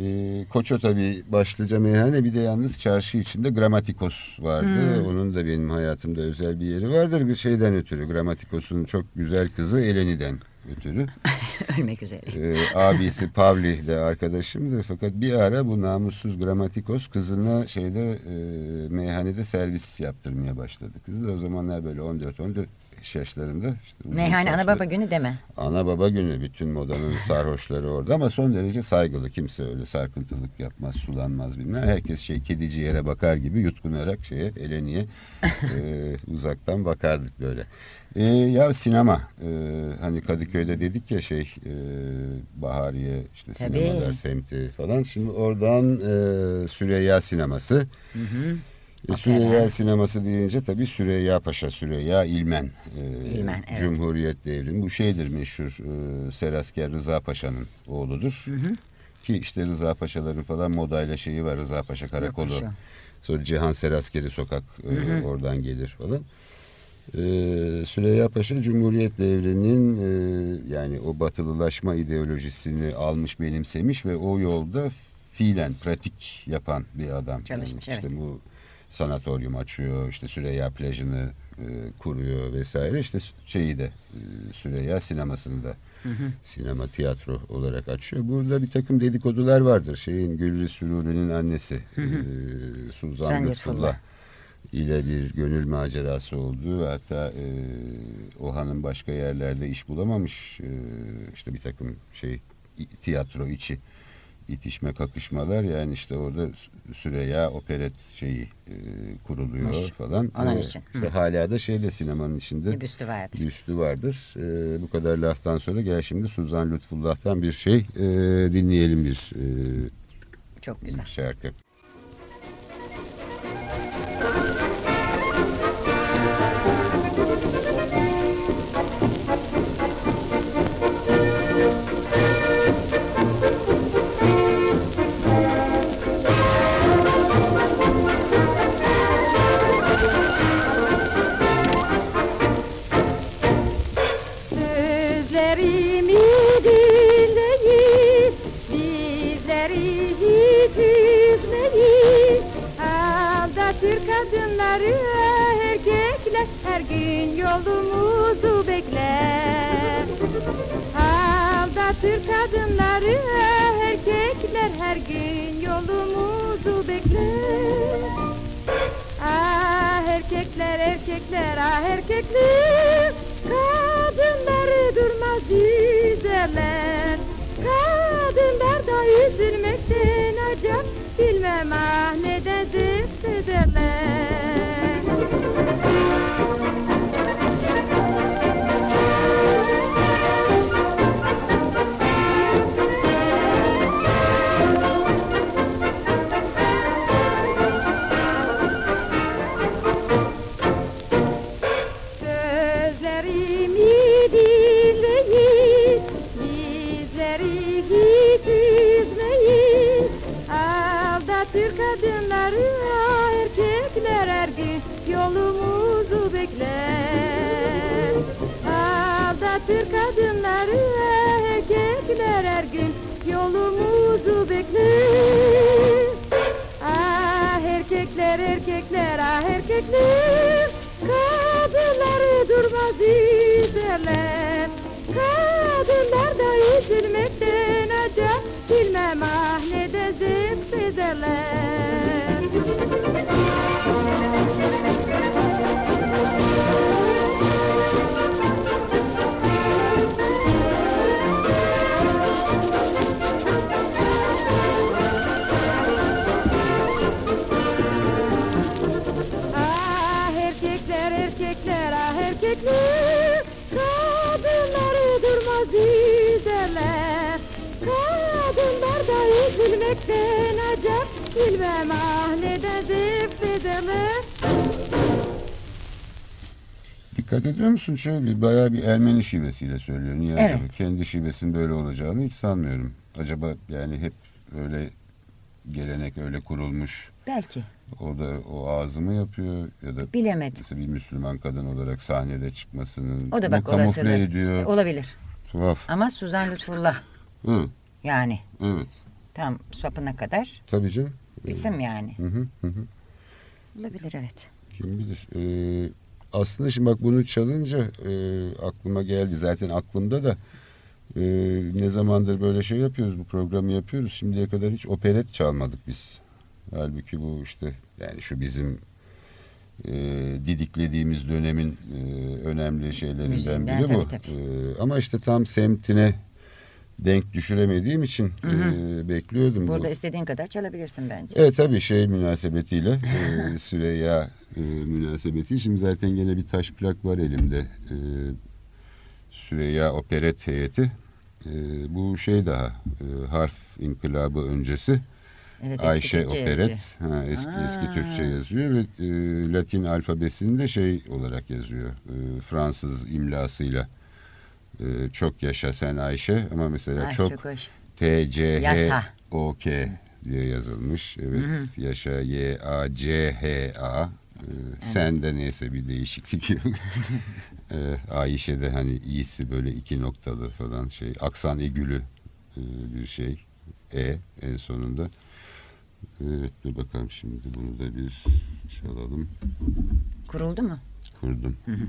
Speaker 3: Ee, Koço tabii başlıca meyhane bir de yalnız çarşı içinde Gramatikos vardı.
Speaker 2: Hmm.
Speaker 3: Onun da benim hayatımda özel bir yeri vardır. Bir şeyden ötürü Gramatikos'un çok güzel kızı Eleni'den. ötürü.
Speaker 2: Ölmek üzere.
Speaker 3: Ee, abisi Pavli de arkadaşımdı fakat bir ara bu namussuz gramatikos kızına şeyde e, meyhanede servis yaptırmaya başladı. Kız da o zamanlar böyle 14-14 yaşlarında. Işte
Speaker 2: Meyhane ana baba günü deme.
Speaker 3: Ana baba günü bütün modanın sarhoşları orada ama son derece saygılı. Kimse öyle sarkıntılık yapmaz, sulanmaz bilmem. Herkes şey kedici yere bakar gibi yutkunarak şeye eleniye e, uzaktan bakardık böyle. E, ya sinema e, hani Kadıköy'de dedik ya şey e, Bahariye işte
Speaker 2: Tabii.
Speaker 3: sinemalar semti falan. Şimdi oradan e, Süreyya sineması.
Speaker 2: Hı hı.
Speaker 3: E, Süreyya sineması deyince tabii Süreyya Paşa, Süreyya İlmen. E,
Speaker 2: İlmen, evet.
Speaker 3: Cumhuriyet devrimi. Bu şeydir meşhur e, Serasker Rıza Paşa'nın oğludur.
Speaker 2: Hı hı.
Speaker 3: Ki işte Rıza Paşaların falan modayla şeyi var. Rıza Paşa Karakolu.
Speaker 2: Yokmuş
Speaker 3: Sonra Cihan Seraskeri Sokak e,
Speaker 2: Hı hı.
Speaker 3: oradan gelir falan. E, Süreyya Paşa Cumhuriyet devrinin e, yani o batılılaşma ideolojisini almış benimsemiş ve o yolda fiilen pratik yapan bir adam.
Speaker 2: Çalışmış,
Speaker 3: yani işte
Speaker 2: evet.
Speaker 3: bu sanatoryum açıyor, işte Süreyya plajını e, kuruyor vesaire. İşte şeyi de e, Süreyya sinemasını da
Speaker 2: Hı hı.
Speaker 3: sinema tiyatro olarak açıyor. Burada bir takım dedikodular vardır. Şeyin Gülri Süruri'nin annesi
Speaker 2: Hı hı.
Speaker 3: e, Suzan Lütfullah ile bir gönül macerası olduğu hatta e, o hanım başka yerlerde iş bulamamış e, işte bir takım şey tiyatro içi itişme kakışmalar yani işte orada Süreyya operet şeyi e, kuruluyor
Speaker 2: Mış.
Speaker 3: falan.
Speaker 2: Onun
Speaker 3: E,
Speaker 2: için.
Speaker 3: işte hala da şeyde sinemanın içinde
Speaker 2: Bir büstü vardı.
Speaker 3: bir üstü vardır. E, bu kadar laftan sonra gel şimdi Suzan Lütfullah'tan bir şey e, dinleyelim bir e,
Speaker 2: Çok güzel.
Speaker 3: şarkı.
Speaker 5: Sözlerimi
Speaker 3: Ediyor musun şöyle bayağı bir Ermeni şivesiyle söylüyor. Niye
Speaker 2: Evet.
Speaker 3: acaba? Kendi şivesinin böyle olacağını hiç sanmıyorum. Acaba yani hep öyle gelenek öyle kurulmuş.
Speaker 2: Belki.
Speaker 3: O da o ağzı mı yapıyor ya da
Speaker 2: Bilemedim.
Speaker 3: mesela bir Müslüman kadın olarak sahnede çıkmasının
Speaker 2: O da bak
Speaker 3: kamufle ediyor.
Speaker 2: Olabilir.
Speaker 3: Tuhaf.
Speaker 2: Ama Suzan Lütfullah
Speaker 3: Hı,
Speaker 2: yani
Speaker 3: evet.
Speaker 2: tam sapına kadar
Speaker 3: Tabii canım.
Speaker 2: isim yani.
Speaker 3: Hı, hı hı.
Speaker 2: Olabilir evet.
Speaker 3: Kim bilir. Ee, aslında şimdi bak bunu çalınca e, aklıma geldi. Zaten aklımda da e, ne zamandır böyle şey yapıyoruz, bu programı yapıyoruz. Şimdiye kadar hiç operet çalmadık biz. Halbuki bu işte yani şu bizim e, didiklediğimiz dönemin e, önemli şeylerinden biri bu.
Speaker 2: tabii, tabii.
Speaker 3: E, ama işte tam semtine denk düşüremediğim için e, bekliyordum. bu.
Speaker 2: Burada istediğin kadar çalabilirsin bence.
Speaker 3: Evet tabii şey münasebetiyle e, Süreyya e, münasebeti. Şimdi zaten gene bir taş plak var elimde. E, Süreyya Operet Heyeti. E, bu şey daha e, harf inkılabı öncesi.
Speaker 2: Evet, eski
Speaker 3: Ayşe
Speaker 2: Türkçe
Speaker 3: Operet.
Speaker 2: yazıyor.
Speaker 3: Ha, eski, eski
Speaker 2: Aa.
Speaker 3: Türkçe yazıyor ve e, Latin alfabesini de şey olarak yazıyor. E, Fransız imlasıyla. E, çok yaşa sen Ayşe ama mesela
Speaker 2: Ay,
Speaker 3: çok
Speaker 2: çok.
Speaker 3: T, C, H. O, K diye yazılmış. Evet, yaşa Y, A, C, H, A. Ee, Sen de neyse bir değişiklik yok. ee, Ayşe'de hani iyisi böyle iki noktalı falan şey. Aksan egülü e, bir şey. E en sonunda. Evet dur bakalım şimdi bunu da bir çalalım.
Speaker 2: Kuruldu mu?
Speaker 3: Kurdum.
Speaker 2: Sen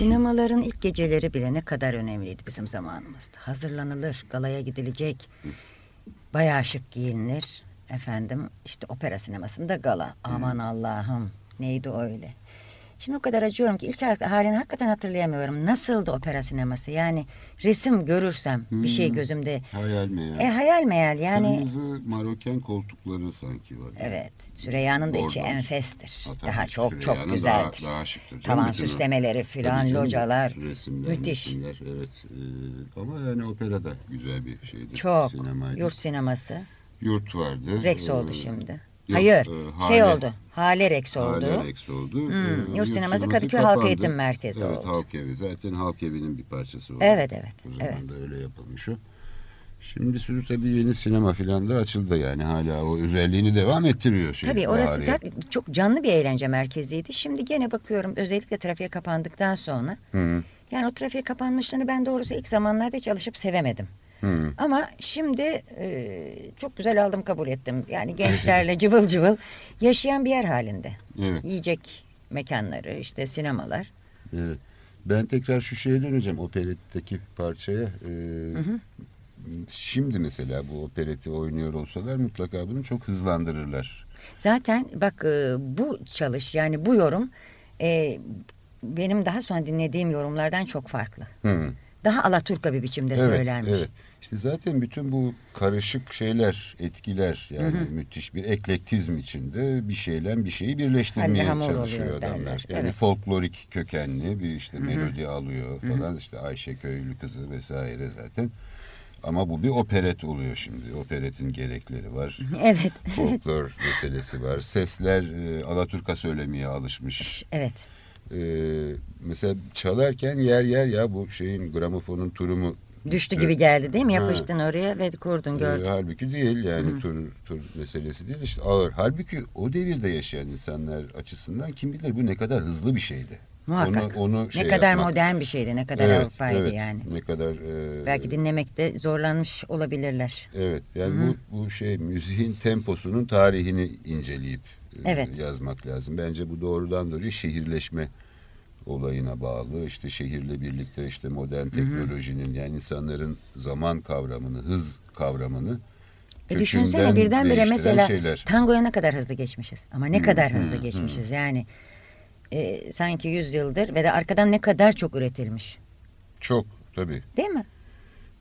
Speaker 2: Sinemaların ilk geceleri bile ne kadar önemliydi bizim zamanımızda. Hazırlanılır, galaya gidilecek. Bayağı şık giyinilir. Efendim işte opera sinemasında gala. Aman Allah'ım neydi öyle. Şimdi o kadar acıyorum ki ilk halini hakikaten hatırlayamıyorum. Nasıldı opera sineması? Yani resim görürsem bir şey
Speaker 3: Hmm.
Speaker 2: gözümde.
Speaker 3: Hayal meyal.
Speaker 2: E hayal meyal yani.
Speaker 3: Kırmızı maroken koltukları sanki var.
Speaker 2: Evet. Süreyya'nın da içi
Speaker 3: Bordo.
Speaker 2: enfestir.
Speaker 3: Ha, tabii
Speaker 2: Daha çok çok
Speaker 3: Süreyya'nın
Speaker 2: güzeldir.
Speaker 3: Daha, daha şıktır.
Speaker 2: Tavan süslemeleri filan, localar.
Speaker 3: Resimler,
Speaker 2: Müthiş.
Speaker 3: resimler, evet. Ee, ama yani opera da güzel bir şeydi.
Speaker 2: Çok.
Speaker 3: Sinemaydı.
Speaker 2: Yurt sineması.
Speaker 3: Yurt vardı.
Speaker 2: Rex
Speaker 3: Ee,
Speaker 2: oldu şimdi. Hayır.
Speaker 3: e,
Speaker 2: şey oldu. Hale Rex oldu.
Speaker 3: Hale Rex oldu.
Speaker 2: Hmm,
Speaker 3: Ee,
Speaker 2: yurt sineması Kadıköy Halk
Speaker 3: kapandı.
Speaker 2: Eğitim Merkezi
Speaker 3: evet,
Speaker 2: oldu.
Speaker 3: Halk Evi. Zaten Halk Evi'nin bir parçası oldu.
Speaker 2: Evet, evet,
Speaker 3: O zaman
Speaker 2: evet.
Speaker 3: da öyle yapılmış o. Şimdi sürü tabii yeni sinema filan da açıldı yani hala o özelliğini devam ettiriyor. Şey,
Speaker 2: Tabii orası tabii çok canlı bir eğlence merkeziydi. Şimdi gene bakıyorum özellikle trafiğe kapandıktan sonra.
Speaker 3: Hı,
Speaker 2: Yani o trafiğe kapanmışlığını ben doğrusu ilk zamanlarda çalışıp sevemedim.
Speaker 3: Hı.
Speaker 2: Ama şimdi e, çok güzel aldım kabul ettim. Yani gençlerle cıvıl cıvıl yaşayan bir yer halinde.
Speaker 3: Evet.
Speaker 2: Yiyecek mekanları işte sinemalar.
Speaker 3: Evet. Ben tekrar şu şeye döneceğim operetteki parçaya. Ee, Şimdi mesela bu opereti oynuyor olsalar mutlaka bunu çok hızlandırırlar.
Speaker 2: Zaten bak e, bu çalış yani bu yorum e, benim daha sonra dinlediğim yorumlardan çok farklı.
Speaker 3: Hı.
Speaker 2: Daha alaturka bir biçimde
Speaker 3: Evet,
Speaker 2: söylenmiş.
Speaker 3: evet. İşte zaten bütün bu karışık şeyler, etkiler yani müthiş bir eklektizm içinde bir şeyle bir şeyi birleştirmeye
Speaker 2: Hamle hamur
Speaker 3: çalışıyor adamlar.
Speaker 2: derler,
Speaker 3: Yani
Speaker 2: evet.
Speaker 3: folklorik kökenli bir işte melodi alıyor falan işte Ayşe Köylü kızı vesaire zaten. Ama bu bir operet oluyor şimdi. Operetin gerekleri var.
Speaker 2: Evet.
Speaker 3: Folklor meselesi var. Sesler e, Alaturka söylemeye alışmış.
Speaker 2: Evet.
Speaker 3: Ee, mesela çalarken yer yer ya bu şeyin gramofonun turumu
Speaker 2: Düştü gibi geldi değil mi?
Speaker 3: Ha.
Speaker 2: Yapıştın oraya ve kurdun
Speaker 3: Ee,
Speaker 2: gördün.
Speaker 3: halbuki değil yani tur, tur meselesi değil işte ağır. Halbuki o devirde yaşayan insanlar açısından kim bilir bu ne kadar hızlı bir şeydi.
Speaker 2: Muhakkak.
Speaker 3: Onu, onu şey
Speaker 2: ne kadar
Speaker 3: yapmak-
Speaker 2: modern bir şeydi, ne kadar
Speaker 3: Evet,
Speaker 2: Avrupa'ydı
Speaker 3: evet.
Speaker 2: yani.
Speaker 3: Ne kadar e,
Speaker 2: Belki dinlemekte zorlanmış olabilirler.
Speaker 3: Evet yani bu bu şey müziğin temposunun tarihini inceleyip e,
Speaker 2: Evet.
Speaker 3: yazmak lazım. Bence bu doğrudan doğruya şehirleşme olayına bağlı. İşte şehirle birlikte işte modern teknolojinin yani insanların zaman kavramını, hız kavramını
Speaker 2: E düşünsene birdenbire mesela
Speaker 3: şeyler.
Speaker 2: tangoya ne kadar hızlı geçmişiz. Ama ne kadar hızlı
Speaker 3: hı,
Speaker 2: geçmişiz yani. E, sanki yüz yıldır ve de arkadan ne kadar çok üretilmiş.
Speaker 3: Çok tabii.
Speaker 2: Değil mi?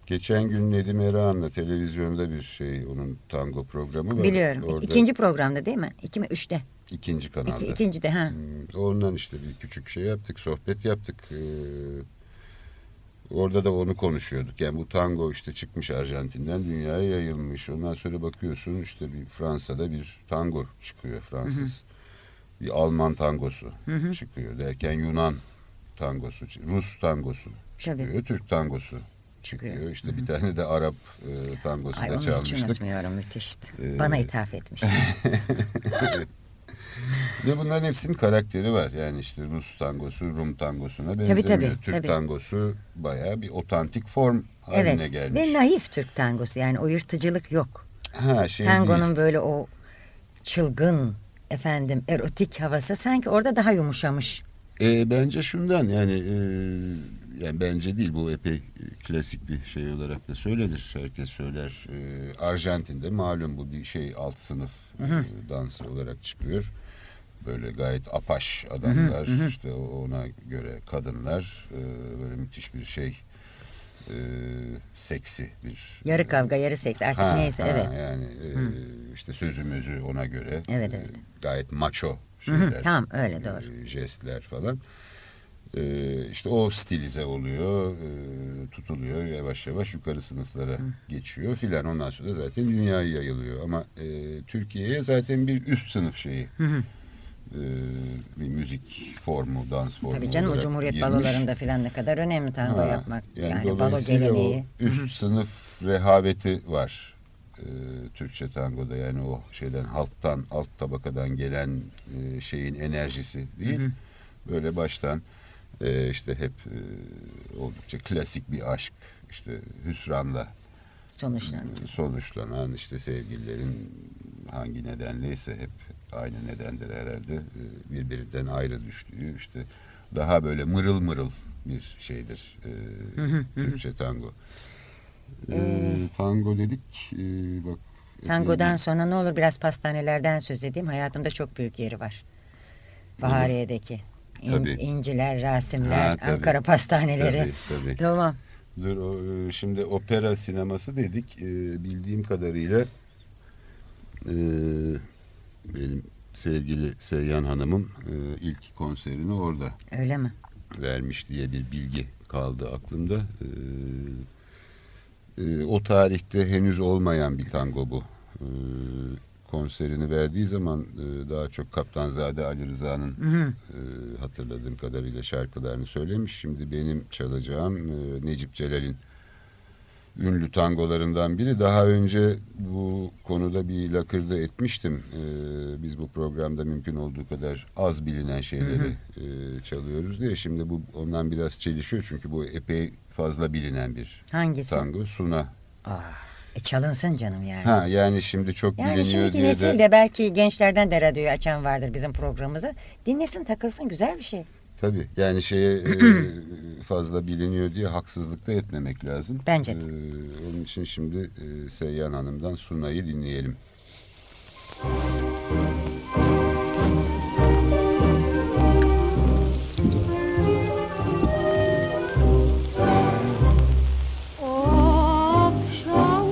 Speaker 3: Geçen gün Nedim Erağan'la televizyonda bir şey onun tango programı var.
Speaker 2: Biliyorum.
Speaker 3: Orada
Speaker 2: İkinci programda değil mi? İki mi? Üçte.
Speaker 3: İkinci kanalda.
Speaker 2: İki, ikinci de ha.
Speaker 3: Hmm, Ondan işte bir küçük şey yaptık, sohbet yaptık. Ee, orada da onu konuşuyorduk. Yani bu tango işte çıkmış Arjantin'den dünyaya yayılmış. Ondan sonra bakıyorsun işte bir Fransa'da bir tango çıkıyor Fransız. Bir Alman tangosu çıkıyor derken Yunan tangosu, Rus tangosu çıkıyor,
Speaker 2: Tabii.
Speaker 3: Türk tangosu çıkıyor. İşte bir tane de Arap e, tangosu
Speaker 2: Ay
Speaker 3: da
Speaker 2: onu hiç
Speaker 3: çalmıştık.
Speaker 2: unutmuyorum müthişti.
Speaker 3: Ee,
Speaker 2: Bana ithaf etmiş.
Speaker 3: Ve bunların hepsinin karakteri var. Yani işte Rus tangosu Rum tangosuna
Speaker 2: Tabii,
Speaker 3: benzemiyor.
Speaker 2: tabii,
Speaker 3: Türk
Speaker 2: tabii.
Speaker 3: tangosu bayağı bir otantik form haline
Speaker 2: evet.
Speaker 3: gelmiş.
Speaker 2: Ve naif Türk tangosu yani o yırtıcılık yok.
Speaker 3: ha, şey
Speaker 2: Tangonun
Speaker 3: değil.
Speaker 2: böyle o çılgın efendim erotik havası sanki orada daha yumuşamış.
Speaker 3: E, bence şundan yani e, yani bence değil bu epey klasik bir şey olarak da söylenir. Herkes söyler. E, Arjantin'de malum bu bir şey alt sınıf e, dansı olarak çıkıyor. Böyle gayet apaş adamlar işte o- ona göre kadınlar e, böyle müthiş bir şey e, seksi bir
Speaker 2: Yarı kavga yarı seks artık
Speaker 3: Ha,
Speaker 2: neyse
Speaker 3: ha,
Speaker 2: evet.
Speaker 3: Yani e, işte sözü mözü ona göre.
Speaker 2: Evet,
Speaker 3: e,
Speaker 2: evet.
Speaker 3: Gayet maço
Speaker 2: Hı hı,
Speaker 3: şeyler.
Speaker 2: tamam, öyle, doğru.
Speaker 3: e, jestler falan. E, işte o stilize oluyor, e, tutuluyor yavaş yavaş yukarı sınıflara geçiyor filan. Ondan sonra zaten dünyaya yayılıyor. Ama e, Türkiye'ye zaten bir üst sınıf şeyi.
Speaker 2: Hı hı.
Speaker 3: E, bir müzik formu, dans formu
Speaker 2: Tabii canım o Cumhuriyet
Speaker 3: girmiş.
Speaker 2: balolarında filan ne kadar önemli tango
Speaker 3: Ha,
Speaker 2: yapmak. Yani, balo
Speaker 3: dolayısıyla
Speaker 2: geleneği.
Speaker 3: O üst sınıf rehaveti var. e, Türkçe tangoda yani o şeyden halktan alt tabakadan gelen e, şeyin enerjisi değil. Böyle baştan e, işte hep e, oldukça klasik bir aşk işte hüsranla
Speaker 2: sonuçlanıyor.
Speaker 3: e, sonuçlanan işte sevgililerin hangi nedenleyse hep aynı nedendir herhalde e, birbirinden ayrı düştüğü işte daha böyle mırıl mırıl bir şeydir e, Türkçe tango. E, tango dedik bak
Speaker 2: Tangodan sonra ne olur biraz pastanelerden söz edeyim. Hayatımda çok büyük yeri var. Bahariye'deki. İn-
Speaker 3: Tabii.
Speaker 2: inciler, Rasimler,
Speaker 3: Ha, tabii.
Speaker 2: Ankara pastaneleri.
Speaker 3: Tabii, tabii.
Speaker 2: Tamam.
Speaker 3: Dur o, e, şimdi opera sineması dedik. E, bildiğim kadarıyla e, benim sevgili Seyyan Hanım'ın e, ilk konserini orada
Speaker 2: Öyle mi?
Speaker 3: vermiş diye bir bilgi kaldı aklımda. E, e, o tarihte henüz olmayan bir tango bu. E, konserini verdiği zaman e, daha çok Kaptanzade Ali Rıza'nın e, hatırladığım kadarıyla şarkılarını söylemiş. Şimdi benim çalacağım e, Necip Celal'in ünlü tangolarından biri. Daha önce bu konuda bir lakırdı etmiştim. Ee, biz bu programda mümkün olduğu kadar az bilinen şeyleri e, çalıyoruz diye. Şimdi bu ondan biraz çelişiyor çünkü bu epey fazla bilinen bir
Speaker 2: Hangisi?
Speaker 3: tango. Suna.
Speaker 2: Aa, e çalınsın canım yani.
Speaker 3: Ha yani şimdi çok
Speaker 2: Yani
Speaker 3: biliniyor
Speaker 2: şimdiki
Speaker 3: diye
Speaker 2: nesil
Speaker 3: de...
Speaker 2: de belki gençlerden de radyoyu açan vardır bizim programımızı. Dinlesin takılsın güzel bir şey.
Speaker 3: Tabii yani şeye e, fazla biliniyor diye haksızlık da etmemek lazım.
Speaker 2: Bence de.
Speaker 3: Ee, onun için şimdi e, Seyyan Hanım'dan Suna'yı dinleyelim.
Speaker 5: O akşam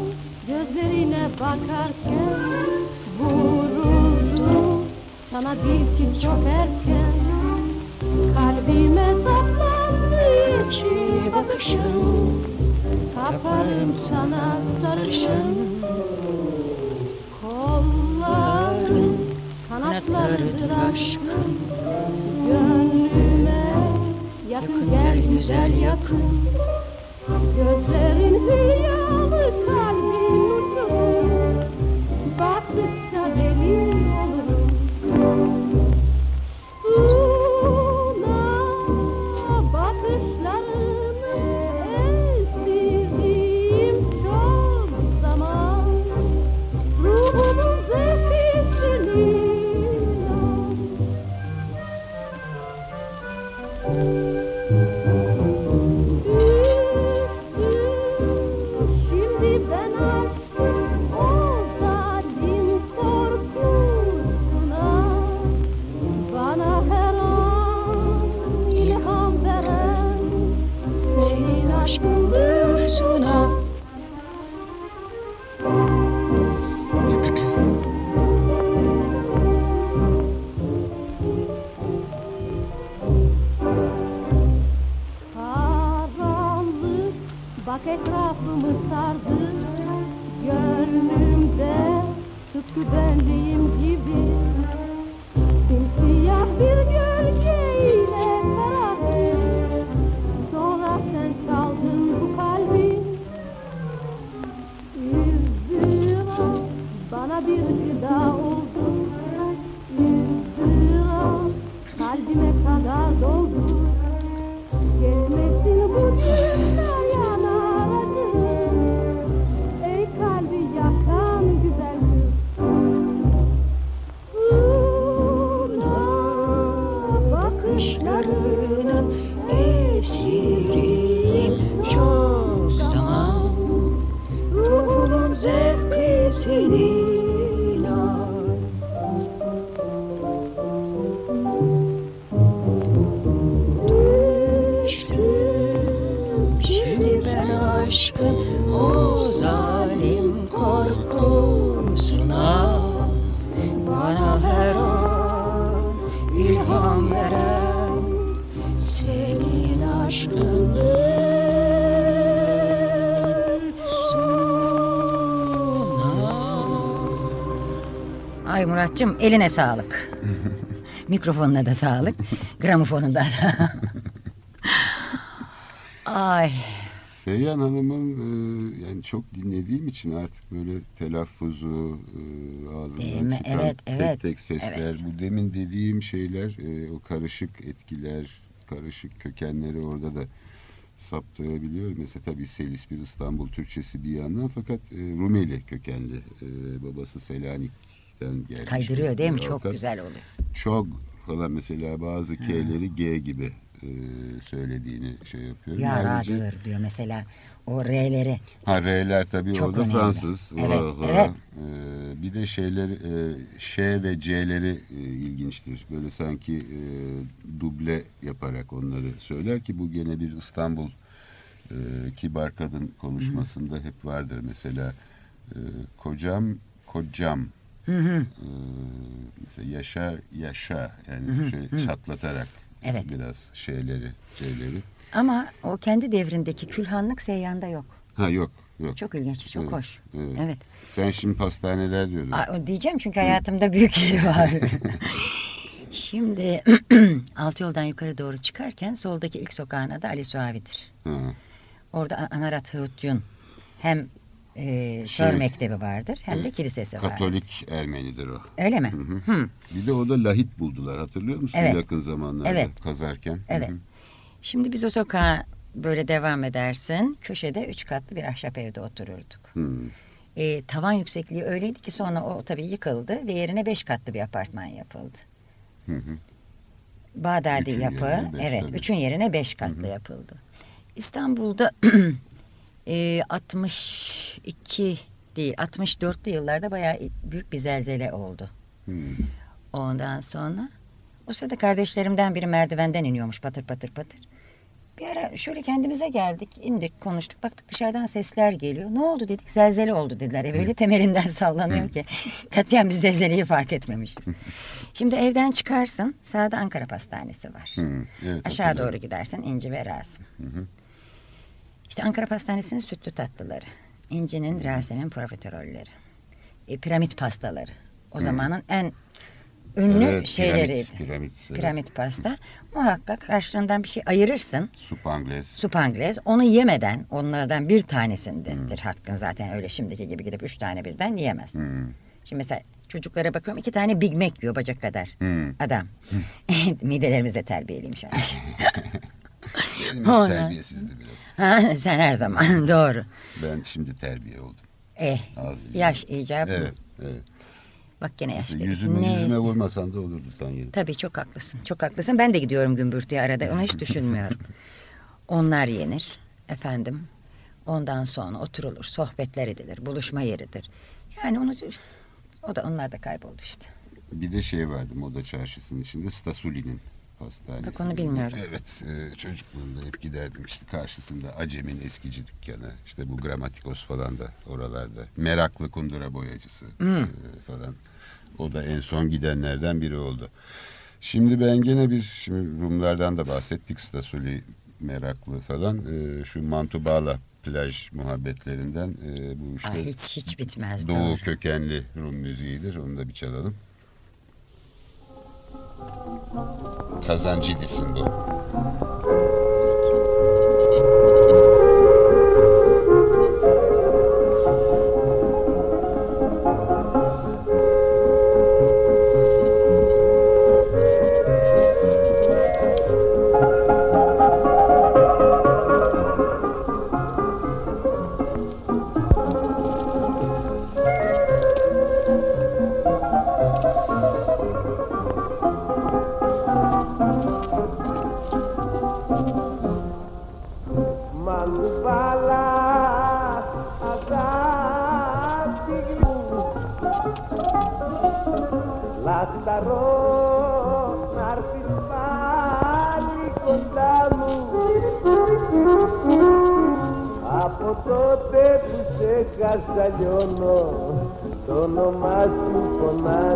Speaker 5: gözlerine bakarken vuruldum sana bil ki çok erken kalbime saplandı yeşil bakışın kaparım sana sarışın kolların kanatlarıdır aşkın gönlüme yakın gel güzel yakın. Gözlerin hülyalı tutku benliğim gibi Muratçım eline sağlık. Mikrofonuna da sağlık. Gramofonunda da. Ay.
Speaker 3: Seyyan Hanım'ın e, yani çok dinlediğim için artık böyle telaffuzu e, ağzından
Speaker 2: mi?
Speaker 3: çıkan
Speaker 2: Evet,
Speaker 3: tek
Speaker 2: evet,
Speaker 3: tek sesler
Speaker 2: evet.
Speaker 3: bu demin dediğim şeyler e, o karışık etkiler karışık kökenleri orada da saptayabiliyor. Mesela tabii Selis bir İstanbul Türkçesi bir yandan fakat e, Rumeli kökenli e, babası Selanik'ten gelmiş.
Speaker 2: Kaydırıyor değil mi? Çok güzel oluyor.
Speaker 3: Çok falan mesela bazı K'leri G gibi e, söylediğini şey yapıyorum. Ayrıca-
Speaker 2: Yaradır diyor mesela. O R'leri.
Speaker 3: Ha R'ler tabii
Speaker 2: Çok
Speaker 3: orada
Speaker 2: önemli.
Speaker 3: Fransız.
Speaker 2: Evet,
Speaker 3: vah.
Speaker 2: evet.
Speaker 3: Ee, bir de şeyler e, Ş ve C'leri e, ilginçtir. Böyle sanki e, duble yaparak onları söyler ki bu gene bir İstanbul e, kibar kadın konuşmasında hep vardır. Mesela e, kocam kocam
Speaker 2: Hı hı.
Speaker 3: e, mesela yaşa yani şey çatlatarak
Speaker 2: Evet.
Speaker 3: biraz şeyleri C'leri.
Speaker 2: Ama o kendi devrindeki külhanlık Seyyan'da yok.
Speaker 3: Ha yok yok.
Speaker 2: Çok ilginç, çok
Speaker 3: Evet,
Speaker 2: hoş.
Speaker 3: evet.
Speaker 2: Evet.
Speaker 3: Sen şimdi pastaneler diyordun.
Speaker 2: Aa, diyeceğim çünkü hayatımda büyük yeri var. Şimdi alt yoldan yukarı doğru çıkarken soldaki ilk sokağın adı Ali Suavi'dir.
Speaker 3: Ha.
Speaker 2: Orada Anarat Hıvıtyun Hem e, Sör Mektebi vardır hem de kilisesi var.
Speaker 3: Katolik Ermenidir o.
Speaker 2: Öyle mi?
Speaker 3: Hı hı.
Speaker 2: Hı.
Speaker 3: Bir de orada lahit buldular hatırlıyor musun
Speaker 2: Evet.
Speaker 3: yakın zamanlarda
Speaker 2: Evet.
Speaker 3: kazarken?
Speaker 2: Evet.
Speaker 3: Hı hı.
Speaker 2: Şimdi biz o sokağa böyle devam edersin. Köşede üç katlı bir ahşap evde otururduk.
Speaker 3: Hı.
Speaker 2: E, tavan yüksekliği öyleydi ki sonra o tabii yıkıldı ve yerine beş katlı bir apartman yapıldı.
Speaker 3: Hı hı.
Speaker 2: Bağdadi
Speaker 3: Üçün
Speaker 2: yapı,
Speaker 3: beş
Speaker 2: evet,
Speaker 3: tabii.
Speaker 2: üçün yerine beş katlı yapıldı. İstanbul'da e, 62 değil, 64'lü yıllarda bayağı büyük bir zelzele oldu.
Speaker 3: Hı.
Speaker 2: Ondan sonra o sırada kardeşlerimden biri merdivenden iniyormuş patır patır patır. Bir ara şöyle kendimize geldik, indik, konuştuk. Baktık dışarıdan sesler geliyor. Ne oldu dedik, zelzele oldu dediler. Ev öyle temelinden sallanıyor ki. Katiyen biz zelzeleyi fark etmemişiz. Şimdi evden çıkarsın, sağda Ankara Pastanesi var.
Speaker 3: Hı. Evet,
Speaker 2: Aşağı doğru gidersin İnci ve Rasim.
Speaker 3: Hı hı.
Speaker 2: İşte Ankara Pastanesi'nin sütlü tatlıları. İnci'nin, Rasim'in profiterolleri. E, piramit pastaları. O zamanın en ünlü
Speaker 3: Evet,
Speaker 2: şeyleriydi.
Speaker 3: Piramit, piramit, evet.
Speaker 2: Piramit pasta. Muhakkak karşılığından bir şey ayırırsın.
Speaker 3: Supangles.
Speaker 2: Supanglez. Onu yemeden onlardan bir tanesindendir hakkın zaten öyle şimdiki gibi gidip üç tane birden yiyemezsin.
Speaker 3: Hı.
Speaker 2: Şimdi mesela çocuklara bakıyorum iki tane Big Mac yiyor bacak kadar.
Speaker 3: Hı.
Speaker 2: Adam. Midelerimiz de terbiyeliymiş.
Speaker 3: Benim terbiyesizdi biraz.
Speaker 2: Ha, sen her zaman doğru.
Speaker 3: Ben şimdi terbiye oldum.
Speaker 2: Eh, yaş icabı.
Speaker 3: Evet, evet.
Speaker 2: Bak gene yaş dedik.
Speaker 3: Yüzüme,
Speaker 2: Neyse.
Speaker 3: yüzüme vurmasan da olurdu Tanyeli.
Speaker 2: Tabii çok haklısın. Çok haklısın. Ben de gidiyorum gümbürtüye arada. Onu hiç düşünmüyorum. Onlar yenir. Efendim. Ondan sonra oturulur. Sohbetler edilir. Buluşma yeridir. Yani onu o da onlar da kayboldu işte.
Speaker 3: Bir de şey vardı moda çarşısının içinde Stasuli'nin pastanesi.
Speaker 2: Bak onu bilmiyorum.
Speaker 3: Evet e, çocukluğumda hep giderdim işte karşısında Acem'in eskici dükkanı işte bu Gramatikos falan da oralarda. Meraklı kundura boyacısı
Speaker 2: Hmm.
Speaker 3: e, falan. O da en son gidenlerden biri oldu. Şimdi ben gene bir şimdi Rumlardan da bahsettik Stasuli meraklı falan. E, şu Mantubala plaj muhabbetlerinden e, bu işte
Speaker 2: Ay, hiç hiç bitmez.
Speaker 3: Doğu
Speaker 2: doğru.
Speaker 3: kökenli Rum müziğidir. Onu da bir çalalım. Kazancidis'in bu.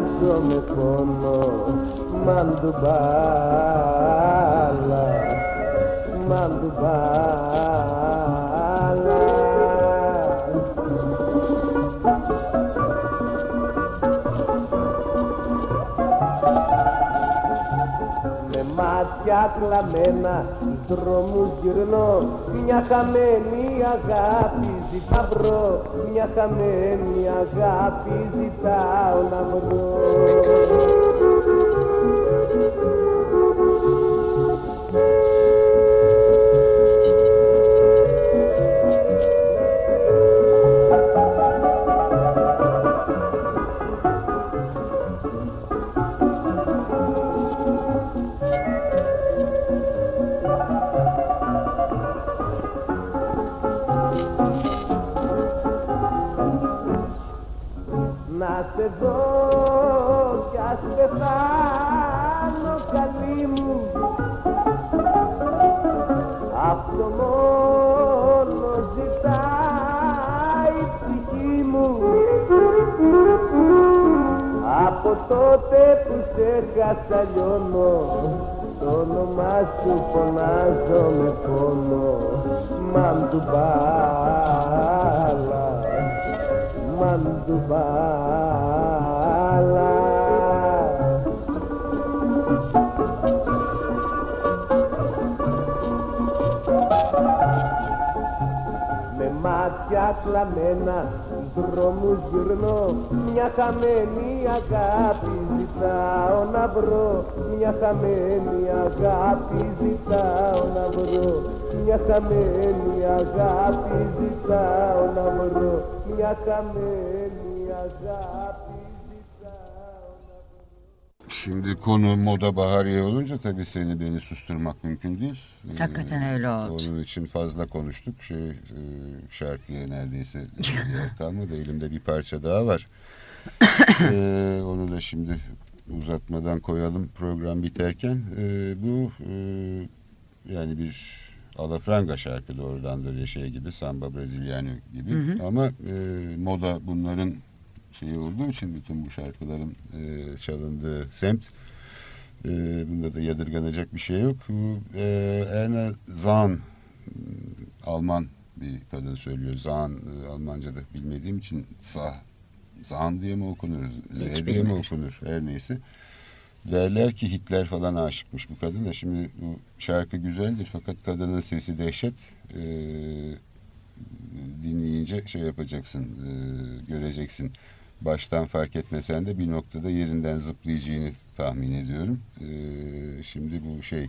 Speaker 6: Φωνάζω με πόνο Μαντουβάλα Μαντουβάλα Με μάτια κλαμμένα στους δρόμους γυρνώ Μια χαμένη αγάπη ζητά βρω Μια χαμένη αγάπη ζητάω να βρω Από τότε που σε χάσα λιώνω το όνομά σου φωνάζω με πόνο. Μαντουμπάλα Μαντουμπάλα Με μάτια κλαμμένα Στους δρόμους γυρνώ μια χαμένη αγάπη ζητάω να βρω. Μια χαμένη αγάπη ζητάω να βρω. Μια χαμένη αγάπη ζητάω να βρω. Μια χαμένη αγάπη
Speaker 3: Şimdi konu moda bahariye olunca tabii seni beni susturmak mümkün değil.
Speaker 2: Hakikaten öyle oldu.
Speaker 3: Onun için fazla konuştuk. Şey e, şarkıya neredeyse yer kalmadı. Elimde bir parça daha var. ee, onu da şimdi uzatmadan koyalım program biterken. Ee, bu e, yani bir alafranga şarkı doğrudan böyle şey gibi samba breziliano gibi. Hı hı. Ama e, moda bunların şeyi olduğu için bütün bu şarkıların e, çalındığı semt e, bunda da yadırganacak bir şey yok. E, Erna Zahn Alman bir kadın söylüyor. Zahn e, Almanca'da bilmediğim için Zah Zahn diye mi okunur? Z diye mi okunur? Her neyse. Derler ki Hitler falan aşıkmış bu kadına. Şimdi bu şarkı güzeldir fakat kadının sesi dehşet. E, dinleyince şey yapacaksın, e, göreceksin baştan fark etmesen de bir noktada yerinden zıplayacağını tahmin ediyorum. Ee, şimdi bu şey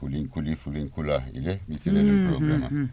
Speaker 3: Fulinkuli Fulinkula ile bitirelim programı.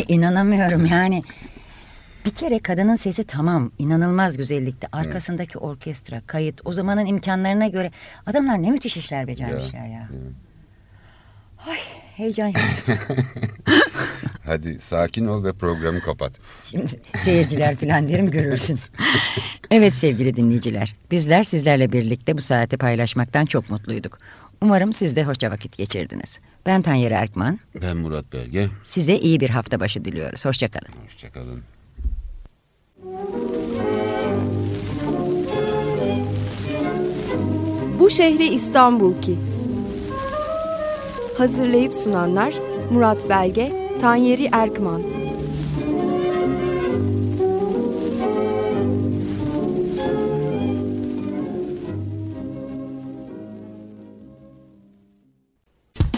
Speaker 2: Ay inanamıyorum yani. Bir kere kadının sesi tamam inanılmaz güzellikte. Arkasındaki evet. orkestra, kayıt o zamanın imkanlarına göre adamlar ne müthiş işler becermişler ya. ya. Ay heyecan yaptım.
Speaker 3: Hadi sakin ol ve programı kapat.
Speaker 2: Şimdi seyirciler falan derim görürsün. evet sevgili dinleyiciler. Bizler sizlerle birlikte bu saati paylaşmaktan çok mutluyduk. Umarım siz de hoşça vakit geçirdiniz. Ben Tanyeri Erkman.
Speaker 3: Ben Murat Belge.
Speaker 2: Size iyi bir hafta başı diliyoruz. Hoşçakalın.
Speaker 3: Hoşçakalın.
Speaker 1: Bu şehri İstanbul ki. Hazırlayıp sunanlar Murat Belge, Tanyeri Erkman.